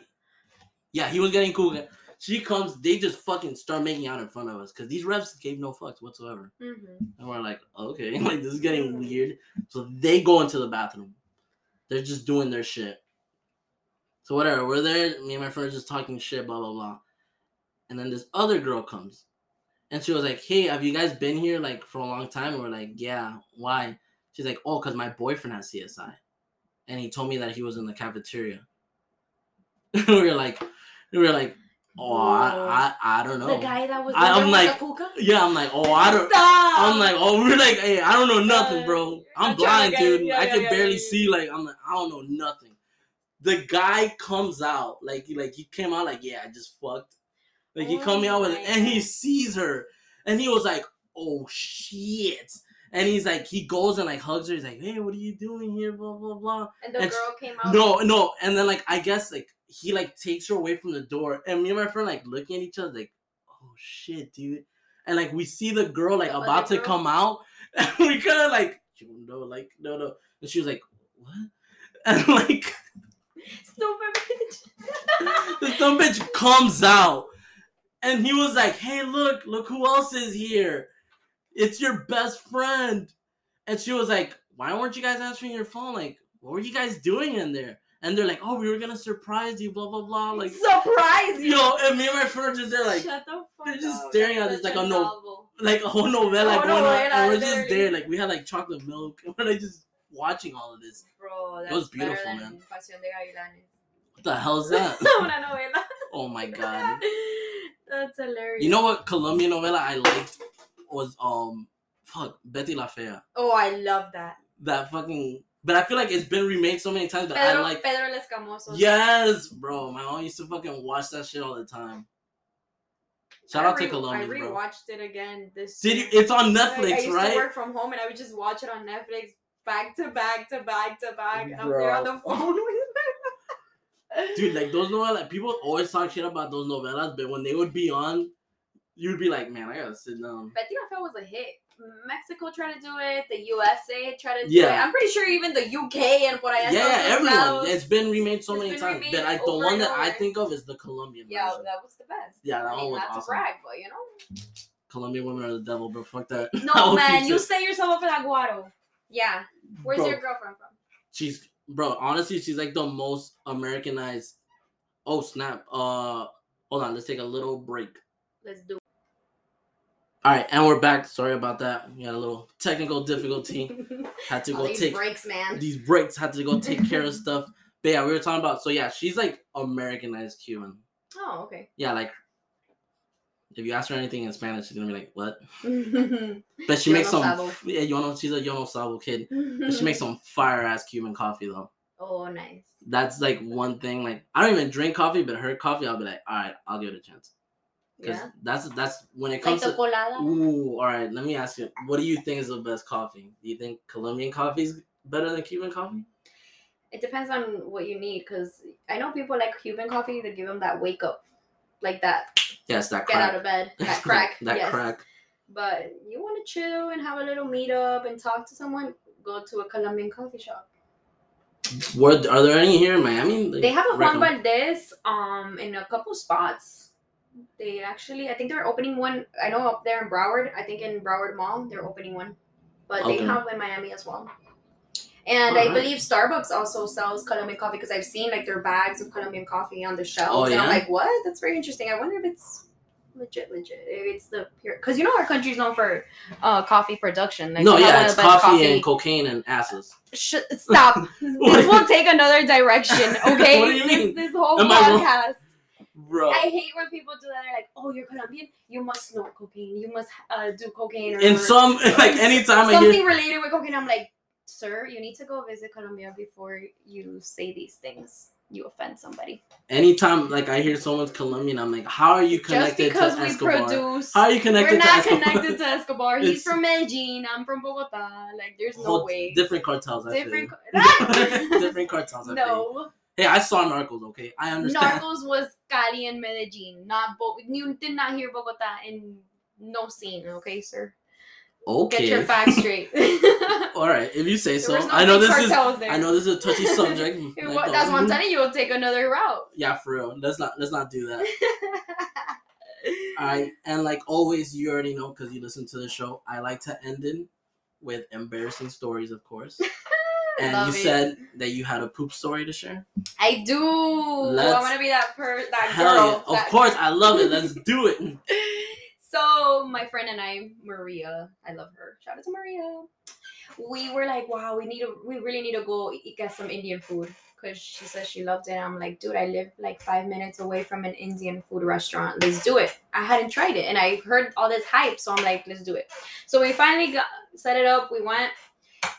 Yeah, he was getting cool. She comes, they just fucking start making out in front of us because these refs gave no fucks whatsoever. Mm-hmm. And we're like, okay, like this is getting weird. So they go into the bathroom. They're just doing their shit. So whatever, we're there. Me and my friend are just talking shit, blah blah blah. And then this other girl comes, and she was like, "Hey, have you guys been here like for a long time?" And we're like, "Yeah." Why? She's like, "Oh, cause my boyfriend has CSI, and he told me that he was in the cafeteria." we were like, we were like, "Oh, I, I, I don't know." The guy that was I, I'm like, Yeah, I'm like, "Oh, I don't." Stop. I'm like, oh, we're like, hey, I don't know nothing, bro. I'm I'm blind, dude. yeah, I can yeah, barely yeah, see. Like, I'm like, I don't know nothing. The guy comes out, like, like he came out, like, yeah, I just fucked. Like, he Oh come out with it, and he sees her, and he was like, oh shit. And he's like, he goes and like hugs her. He's like, hey, what are you doing here? Blah blah blah. and the and- girl came out. No, no, and then like I guess like he like takes her away from the door, and me and my friend like looking at each other like, oh shit, dude, and like we see the girl like The about to girl? come out, and we kind of like, no, like no, no, and she was like, what, and like Stupid bitch. the some bitch comes out, and he was like, hey, look, look who else is here, it's your best friend, and she was like, why weren't you guys answering your phone? Like, what were you guys doing in there? And they're like, oh, we were gonna surprise you, blah blah blah. Like, Surprise you. yo, and me and my friend just there, like, Shut the fuck they're just up. staring at us like a a no- novel. like a whole novella Oh, going on, novela, and we're just there, like we had like chocolate milk, and we're like just watching all of this. Bro, that's was beautiful, better man. than Pasión de Gavilanes. What the hell is that? Una novela. oh my god! That's hilarious. You know what Colombian novella I liked was um, fuck Betty La Fea. Oh, I love that. That fucking, but I feel like it's been remade so many times. But I like, Pedro Escamoso. yes, bro. My mom used to fucking watch that shit all the time. Shout I out to re- Colombia, I bro. rewatched it again this Did you? It's on Netflix, Like, I used to work from home and I would just watch it on Netflix back to back to back to back. And I'm there on the phone with them. Dude, like those novellas, people always talk shit about those novellas, but when they would be on, you'd be like, man, I gotta sit down. Betty La Fea was a hit. Mexico tried to do it. The USA tried to do Yeah. it. I'm pretty sure even the UK and what allá. Yeah, yeah, everyone. It's been remade so many times. But like the one that I think of is the Colombian Yeah, version. that was the best. Yeah, that I mean, one was not awesome. brag, but you know. Colombian women are the devil, bro. Fuck that. No, man, you set yourself up for that guaro. Yeah. Where's Bro, your girlfriend from? She's bro. Honestly, she's like the most Americanized. Oh snap! Uh, hold on. Let's take a little break. Let's do All right, and we're back. Sorry about that. We had a little technical difficulty. Had to go these take breaks, man. these breaks. Had to go take care of stuff. But yeah, we were talking about. So yeah, she's like Americanized Cuban. Oh, okay. Yeah, like If you ask her anything in Spanish, she's gonna be like, "What?" But she makes some. sabo. Yeah, you know She's a yo no sabo kid, but she makes some fire ass Cuban coffee though. oh, nice. That's like one thing. Like I don't even drink coffee, but her coffee, I'll be like, all right, I'll give it a chance. Because Yeah. that's that's when it Like comes the to. colada. Ooh, all right. Let me ask you, what do you think is the best coffee? Do you think Colombian coffee is better than Cuban coffee? It depends on what you need, because I know people like Cuban coffee to give them that wake up, like that Yes, that get crack. out of bed, that crack. that yes. crack. But you want to chill and have a little meetup and talk to someone, go to a Colombian coffee shop. Were are there any here in Miami? that They have a Juan? Valdez um in a couple spots. They actually, I think they're opening one. I know up there in Broward. I think in Broward Mall they're opening one, but Okay. they have one in Miami as well. And I Alright. believe Starbucks also sells Colombian coffee because I've seen like their bags of Colombian coffee on the shelves. Oh, And I'm yeah? like, what? That's very interesting. I wonder if it's legit, legit. If it's the pure, because you know our country's known for uh, coffee production. Like, no, yeah, it's best coffee, and cocaine and asses. Sh- stop. this will take another direction, okay? What do you this, mean? this whole Am podcast. Bro, I hate when people do that. They're like, "Oh, you're Colombian. You must snort cocaine. You must uh, do cocaine." Or, in some like anytime I hear something related with cocaine, I'm like, "Sir, you need to go visit Colombia before you say these things. You offend somebody." anytime like I hear someone's Colombian, I'm like, how are you Just connected because to we Escobar? produce, How are you connected we're to not Escobar? connected to Escobar. He's It's- from Medellin. I'm from Bogota. Like, there's no Whole- way. Different cartels. I Different. Different, co- different cartels. I no. Hey, I saw Narcos. Okay, I understand. Narcos was Cali and Medellin, not Bo- you did not hear Bogota in no scene, okay, sir. Okay. Get your facts straight. All right, if you say so. no I know this is. there. I know this is a touchy subject. Like, That's what I'm telling you. It'll take another route. Yeah, for real. Let's not. Let's not do that. All right, and like always, you already know because you listen to the show. I like to end in with embarrassing stories, of course. And Love you it. said that you had a poop story to share. I do. Let's- I'm gonna be that per that Hell girl. yeah! Of course, I love it. Let's do it. So my friend and I, Maria, I love her. Shout out to Maria. We were like, wow, we need to, we really need to go eat, get some Indian food because she says she loved it. I'm like, dude, I live like five minutes away from an Indian food restaurant. Let's do it. I hadn't tried it, and I heard all this hype, so I'm like, let's do it. So we finally got set it up. We went.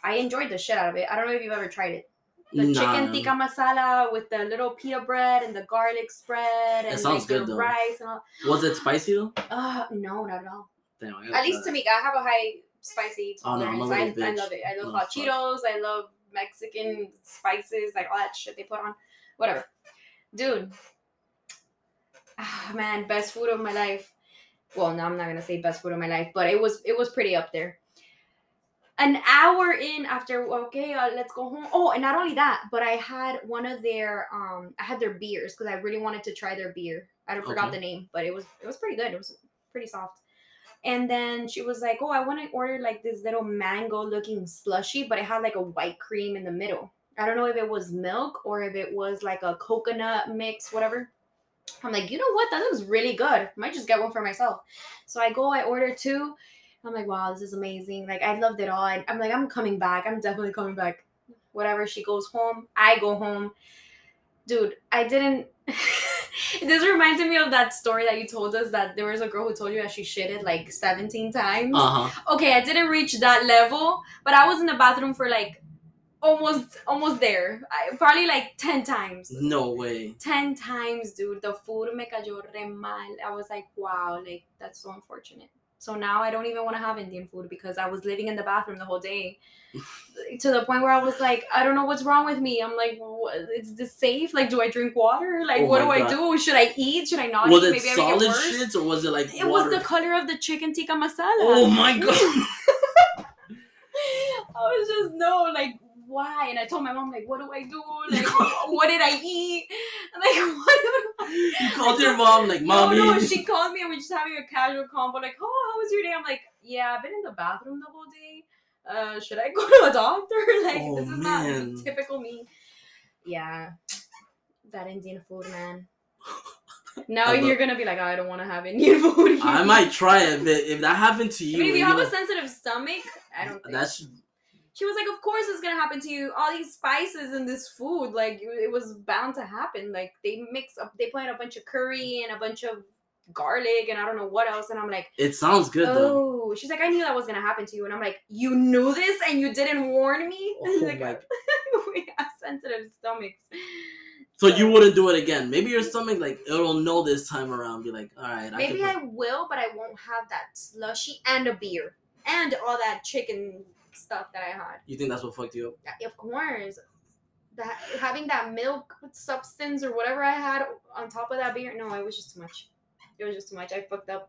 I enjoyed the shit out of it. I don't know if you've ever tried it. The Nah. chicken tikka masala with the little pita bread and the garlic spread and sounds like good, the though. rice and all. Was it spicy though? Uh, no, not at all. Damn, At least to me, I have a high spicy Oh, no, tolerance. I, I love it. I love hot fuck. Cheetos. I love Mexican spices, like all that shit they put on. Whatever, dude. Ah, man, best food of my life. Well, no, I'm not gonna say best food of my life, but it was it was pretty up there. An hour in after okay, uh, let's go home. Oh, and not only that, but I had one of their um, I had their beers because I really wanted to try their beer. I forgot Okay. the name, but it was it was pretty good. It was pretty soft. And then she was like, "Oh, I want to order like this little mango-looking slushy, but it had like a white cream in the middle. I don't know if it was milk or if it was like a coconut mix, whatever." I'm like, "You know what? That looks really good. Might just get one for myself." So I go, I order two. I'm like, "Wow, this is amazing! Like, I loved it all." I, I'm like, "I'm coming back. I'm definitely coming back." Whatever. She goes home. I go home. Dude, I didn't. this reminded me of that story that you told us that there was a girl who told you that she shitted like 17 times. Uh huh. Okay, I didn't reach that level, but I was in the bathroom for like almost almost there. I, probably like 10 times. No way. 10 times, dude. The food me cayó re mal. I was like, wow, like that's so unfortunate. So now I don't even want to have Indian food because I was living in the bathroom the whole day. to the point where I was like, I don't know what's wrong with me. I'm like, is this safe? Like, do I drink water? Like, Oh what do my I do? Should I eat? Should I not Was eat? it Maybe solid make it worse. shits or was it like It water? was the color of the chicken tikka masala. Oh my god. I was just no, like why? And I told my mom like, what do I do? Like, what did I eat? Like, what? You called your mom like, mommy. No, no, she called me and we're just having a casual convo, like, oh, how was your day? I'm like, yeah, I've been in the bathroom the whole day. Uh, should I go to a doctor? Like, Oh, this is man. not typical me. Yeah, that Indian food, man. Now I you're gonna be like, I don't want to have Indian food. I might try it, but if that happened to you, I mean, if and you have know- a sensitive stomach, I don't think. that's She was like, "Of course it's gonna happen to you. All these spices in this food, like it was bound to happen. Like they mix up, they put in a bunch of curry and a bunch of garlic and I don't know what else. And I'm like, It sounds good though. oh, she's like, I knew that was gonna happen to you. And I'm like, you knew this and you didn't warn me. Oh like, my- we have sensitive stomachs. So you wouldn't do it again. Maybe your stomach like it'll know this time around. Be like, all right, Maybe I, I, will, but I won't have that slushy and a beer and all that chicken stuff that I had. You think that's what fucked you up? Yeah, Of course. That having that milk substance or whatever I had on top of that beer, no, it was just too much. It was just too much. I fucked up.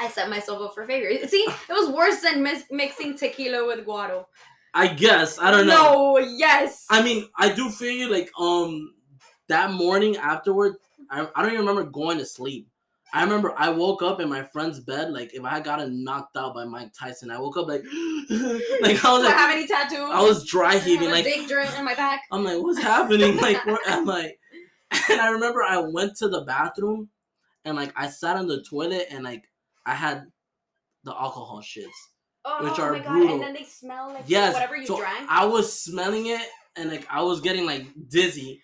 I set myself up for failure. See, it was worse than mis- mixing tequila with guaro. I guess I don't know. No, yes. I mean, I do feel you. Like um, that morning afterward, I I don't even remember going to sleep. I remember I woke up in my friend's bed. Like if I had gotten knocked out by Mike Tyson, I woke up like like I was Do I have any tattoos? I was dry heaving. Like big joint in my back. I'm like, what's happening? Like, where am I? And I remember I went to the bathroom and like I sat on the toilet and like I had the alcohol shits. Oh, which my are god! brutal. And then they smell like Yes. whatever you so drank. I was smelling it and like I was getting like dizzy.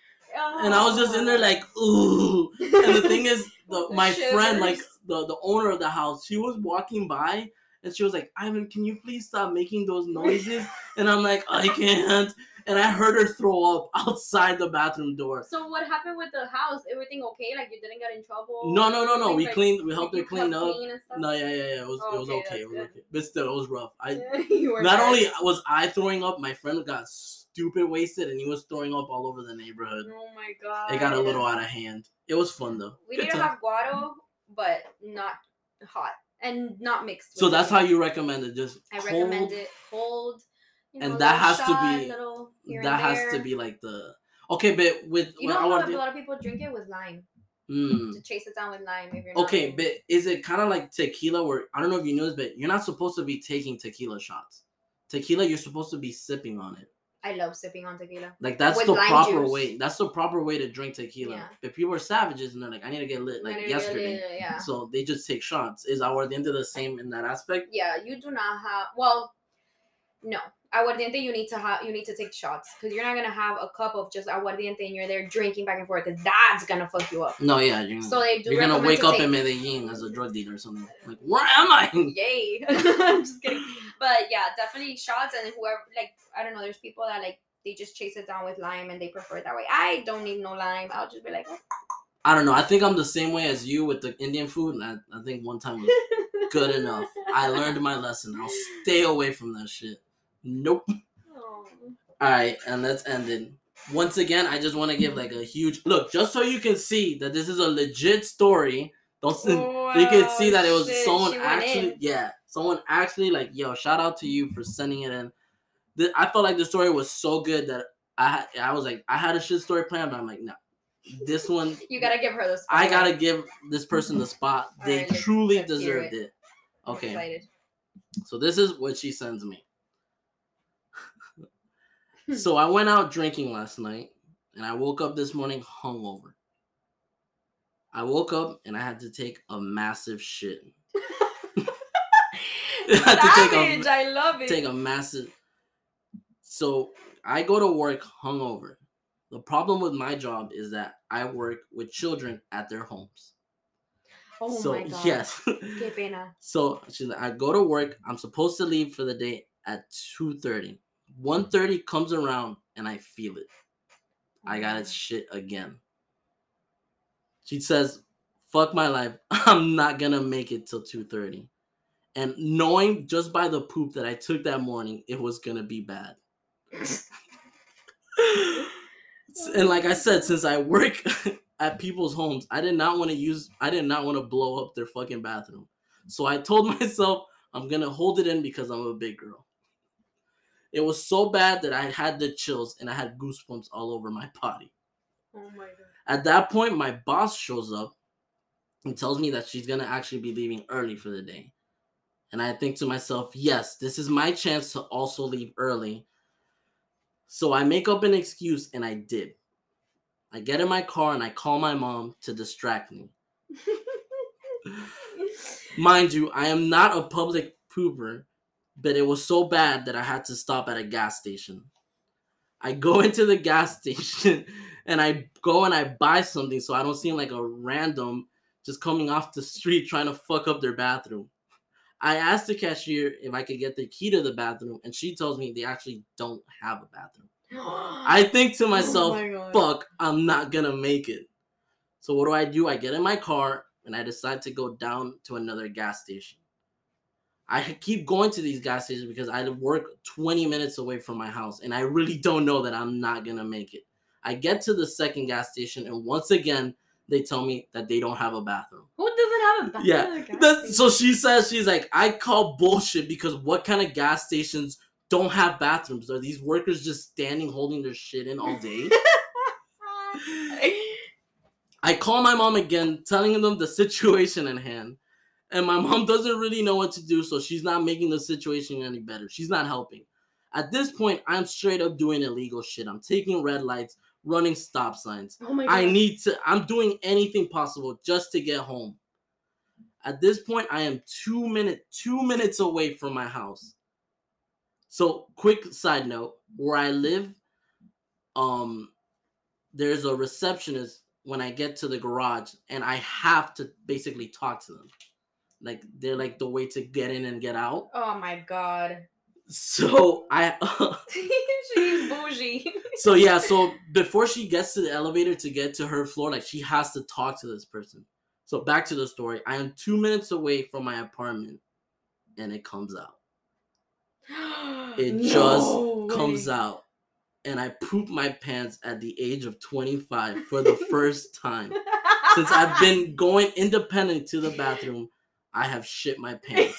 And I was just in there like, ooh. And the thing is, the my friend, like the, the owner of the house, she was walking by and she was like, Ivan, can you please stop making those noises? And I'm like, I can't. And I heard her throw up outside the bathroom door. So what happened with the house? Everything okay? Like you didn't get in trouble? No, no, no, no. We Like, cleaned. We helped her clean up. clean? No, yeah, yeah, yeah. It was, Oh, it was okay, okay. It was okay. But still, it was rough. I not bad. only was I throwing up, my friend got stupid wasted, and he was throwing up all over the neighborhood. Oh my god. It got a little out of hand. It was fun though. We Good to time. have guaro, but not hot and not mixed. So that's anything. how you recommend it. Just I cold, recommend it cold. You and know, that little has to be- That and has to be like the okay, but with You know I wanna a lot of people drink it with lime do- to chase it down with lime. If you're Mm. Okay, but is it kind of like tequila? Where I don't know if you know this, but you're not supposed to be taking tequila shots. Tequila, you're supposed to be sipping on it. I love sipping on tequila. Like that's With the proper juice. way. That's the proper way to drink tequila. Yeah. But people are savages and they're like, I need to get lit like yesterday. Yeah. So they just take shots. Is aguardiente the same in that aspect? yeah, you do not have. Well, no. Aguardiente, you need to have. You need to take shots because you're not gonna have a cup of just aguardiente and you're there drinking back and forth because that's gonna fuck you up. No, yeah. You're, So they do. you're gonna wake up take- in Medellin as a drug dealer or something. Like, where am I? Yay! I'm just kidding. But yeah, definitely shots and whoever like I don't know. There's people that like they just chase it down with lime and they prefer it that way. I don't need no lime. I'll just be like, "Oh." I don't know. I think I'm the same way as you with the Indian food. And I, I think one time was good enough. I learned my lesson. I'll stay away from that shit. Nope. Oh. All right, and let's end it. Once again, I just want to give like a huge look, just so you can see that this is a legit story. Don't Oh, you can see that it was shit, someone actually, in. yeah, someone actually like, yo, shout out to you for sending it in. The, I felt like the story was so good that I I was like, I had a shit story planned, but I'm like, no, this one, You gotta give her the. Spot. I gotta give this person the spot. They right, truly deserved it. it. Okay, so this is what she sends me. so I went out drinking last night and I woke up this morning hungover. I woke up and I had to take a massive shit. I had to take a- Savage, I love it. Take a massive So I go to work hungover. The problem with my job is that I work with children at their homes. oh so my god. yes. Qué pena. So she's like, I go to work. I'm supposed to leave for the day at 2.30. 1.30 comes around and I feel it. I got it shit again. She says, fuck my life. I'm not gonna make it till 2.30. And knowing just by the poop that I took that morning, it was gonna be bad. and like I said, since I work at people's homes, I did not want to use I did not want to blow up their fucking bathroom. So I told myself I'm gonna hold it in because I'm a big girl. It was so bad that I had the chills and I had goosebumps all over my body. Oh my god. At that point, my boss shows up and tells me that she's gonna actually be leaving early for the day. And I think to myself, yes, this is my chance to also leave early. So I make up an excuse and I did. I get in my car and I call my mom to distract me. Mind you, I am not a public pooper, but it was so bad that I had to stop at a gas station. I go into the gas station and I go and I buy something so I don't seem like a random just coming off the street trying to fuck up their bathroom. I asked the cashier if I could get the key to the bathroom, and she tells me they actually don't have a bathroom. I think to myself, Oh my fuck, I'm not gonna make it. So what do I do? I get in my car and I decide to go down to another gas station. I keep going to these gas stations because I work 20 minutes away from my house and I really don't know that I'm not gonna make it. I get to the second gas station and once again they tell me that they don't have a bathroom. Who doesn't have a bathroom? Yeah, a so she says she's like, I call bullshit because what kind of gas stations don't have bathrooms? Are these workers just standing holding their shit in all day? I call my mom again, telling them the situation in hand. And my mom doesn't really know what to do, so she's not making the situation any better. She's not helping. At this point, I'm straight up doing illegal shit. I'm taking red lights, running stop signs. oh my god. I need to, I'm doing anything possible just to get home. At this point, I am two minute, two minutes away from my house. So, quick side note: where I live, um, there's a receptionist when I get to the garage, and I have to basically talk to them. Like they're like the way to get in and get out. Oh my god. So I She's bougie. so yeah, so before she gets to the elevator to get to her floor, like she has to talk to this person. So back to the story. I am two minutes away from my apartment, and it comes out. It just Comes out, and I poop my pants at the age of 25 for the first time since I've been going independent to the bathroom. I have shit my pants.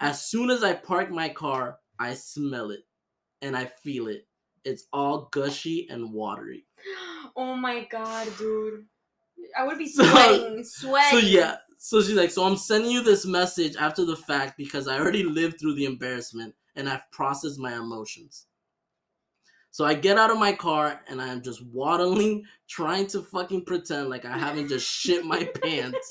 As soon as I park my car, I smell it, and I feel it. It's all gushy and watery. Oh my god, dude. I would be So- sweating, sweating. So yeah, so she's like, so I'm sending you this message after the fact because I already lived through the embarrassment and I've processed my emotions. So I get out of my car and I'm just waddling, trying to fucking pretend like I haven't just shit my pants.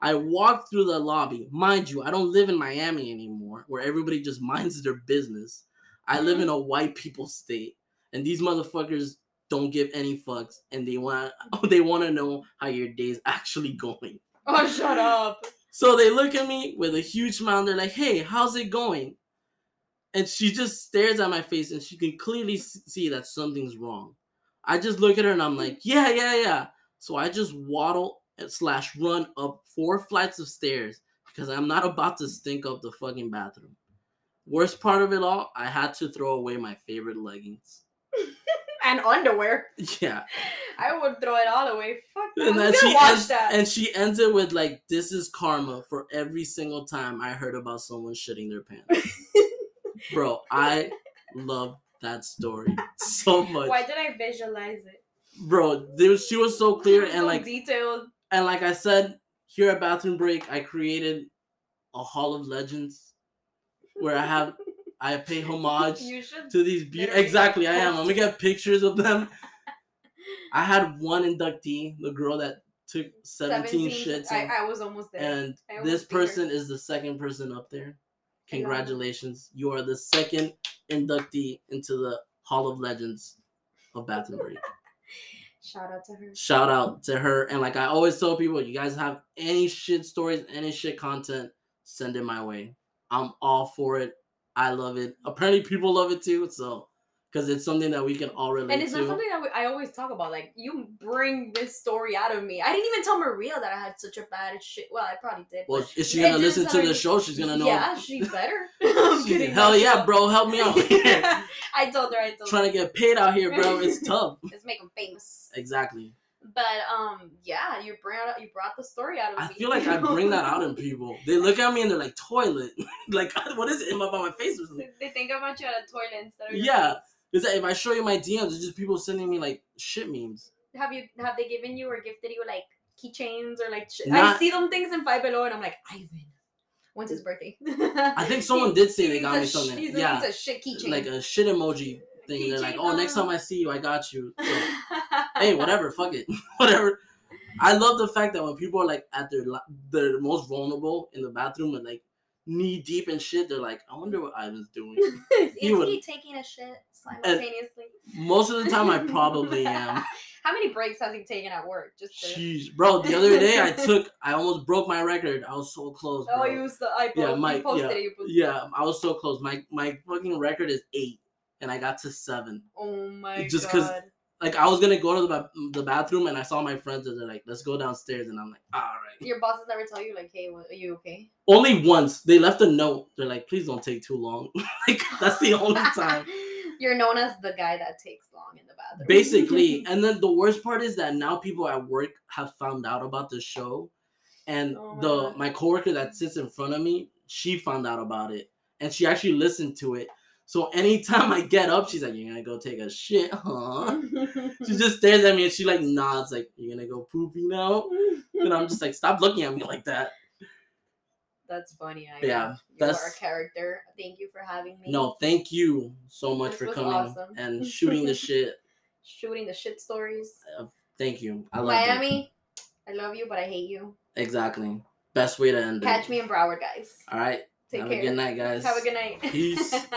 I walk through the lobby. Mind you, I don't live in Miami anymore, where everybody just minds their business. I live mm-hmm. in a white people state, and these motherfuckers don't give any fucks, and they want they want to know how your day's actually going. Oh, shut up. So they look at me with a huge smile. And they're like, "Hey, how's it going?" And she just stares at my face, and she can clearly see that something's wrong. I just look at her, and I'm like, "Yeah, yeah, yeah." So I just waddle slash run up four flights of stairs because I'm not about to stink up the fucking bathroom. Worst part of it all, I had to throw away my favorite leggings. And underwear. Yeah, I would throw it all away. Fuck that. and then she watch ends, that? and she ends it with like, "This is karma for every single time I heard about someone shitting their pants." Bro, I love that story so much. Why did I visualize it? Bro, there she was so clear and So like detailed. And like I said here at Bathroom Break, I created a Hall of Legends where I have I pay homage to these beautiful. Exactly, I am. I'm gonna get pictures of them. I had one inductee, the girl that took 17, shits, I, and, I was almost there. and almost this person is the second person up there. Congratulations, you are the second inductee into the Hall of Legends of Bathroom Break. Shout out to her. Shout out to her, and like I always tell people, you guys have any shit stories, any shit content, send it my way. I'm all for it. I love it. Apparently, people love it too. So, because it's something that we can all relate to. And it's to. not something that we, I always talk about. Like you bring this story out of me. I didn't even tell Maria that I had such a bad shit. Well, I probably did. well, is she gonna listen to her- the show? She's gonna know. Yeah, she better. She- hell yeah, bro, help me out. I told her. I told her. Trying her. to get paid out here, bro. It's tough. Let's make him famous. Exactly. But um, yeah, you brought you brought the story out of I me. I feel like I bring that out in people. They look at me and they're like, "Toilet." like, what is it? By my face or something? They think about you at a toilet instead of Yeah. face. That if I show you my DMs, it's just people sending me like shit memes. Have you have they given you or gifted you like keychains or like? Sh- I see them things in Five Below and I'm like Ivan. When's his birthday? I think someone did say they got me sh- something. He's Yeah. a shit keychain. Like a shit emoji thing. They're like, "Oh, next time I see you, I got you." So, hey, whatever, fuck it, whatever. I love the fact that when people are like at their their most vulnerable in the bathroom and like knee deep in shit. They're like, I wonder what Ivan's doing. Is He he, taking a shit simultaneously? Most of the time, I probably am. How many breaks has he taken at work? Just to... Jeez, bro. The other day, I took, I almost broke my record. I was so close. Oh, bro. Oh, you was the I Yeah, my- yeah, it. Yeah, I was so close. My my fucking record is eight, and I got to seven. Oh my Just god. Just because. Like I was gonna go to the the bathroom, and I saw my friends, and they're like, "Let's go downstairs," and I'm like, "All right." Your bosses never tell you like, hey, are you okay? Only once they left a note. They're like, "Please don't take too long." like that's the only time. You're known as the guy that takes long in the bathroom. Basically, and then the worst part is that now people at work have found out about the show, and Oh my the God. my coworker that sits in front of me, she found out about it, and she actually listened to it. So anytime I get up, she's like, "You're gonna go take a shit, huh?" She just stares at me and she like nods, like, "You're gonna go poopy now?" And I'm just like, "Stop looking at me like that." That's funny. I Yeah, You that's- are a character. Thank you for having me. No, thank you so much This for coming awesome. and shooting the shit. Shooting the shit stories. Uh, thank you. I love it. Miami, I love you, but I hate you. Exactly. Best way to end Catch it. me in Broward, guys. All right. Take Have care. a good night, guys. Have a good night. Peace.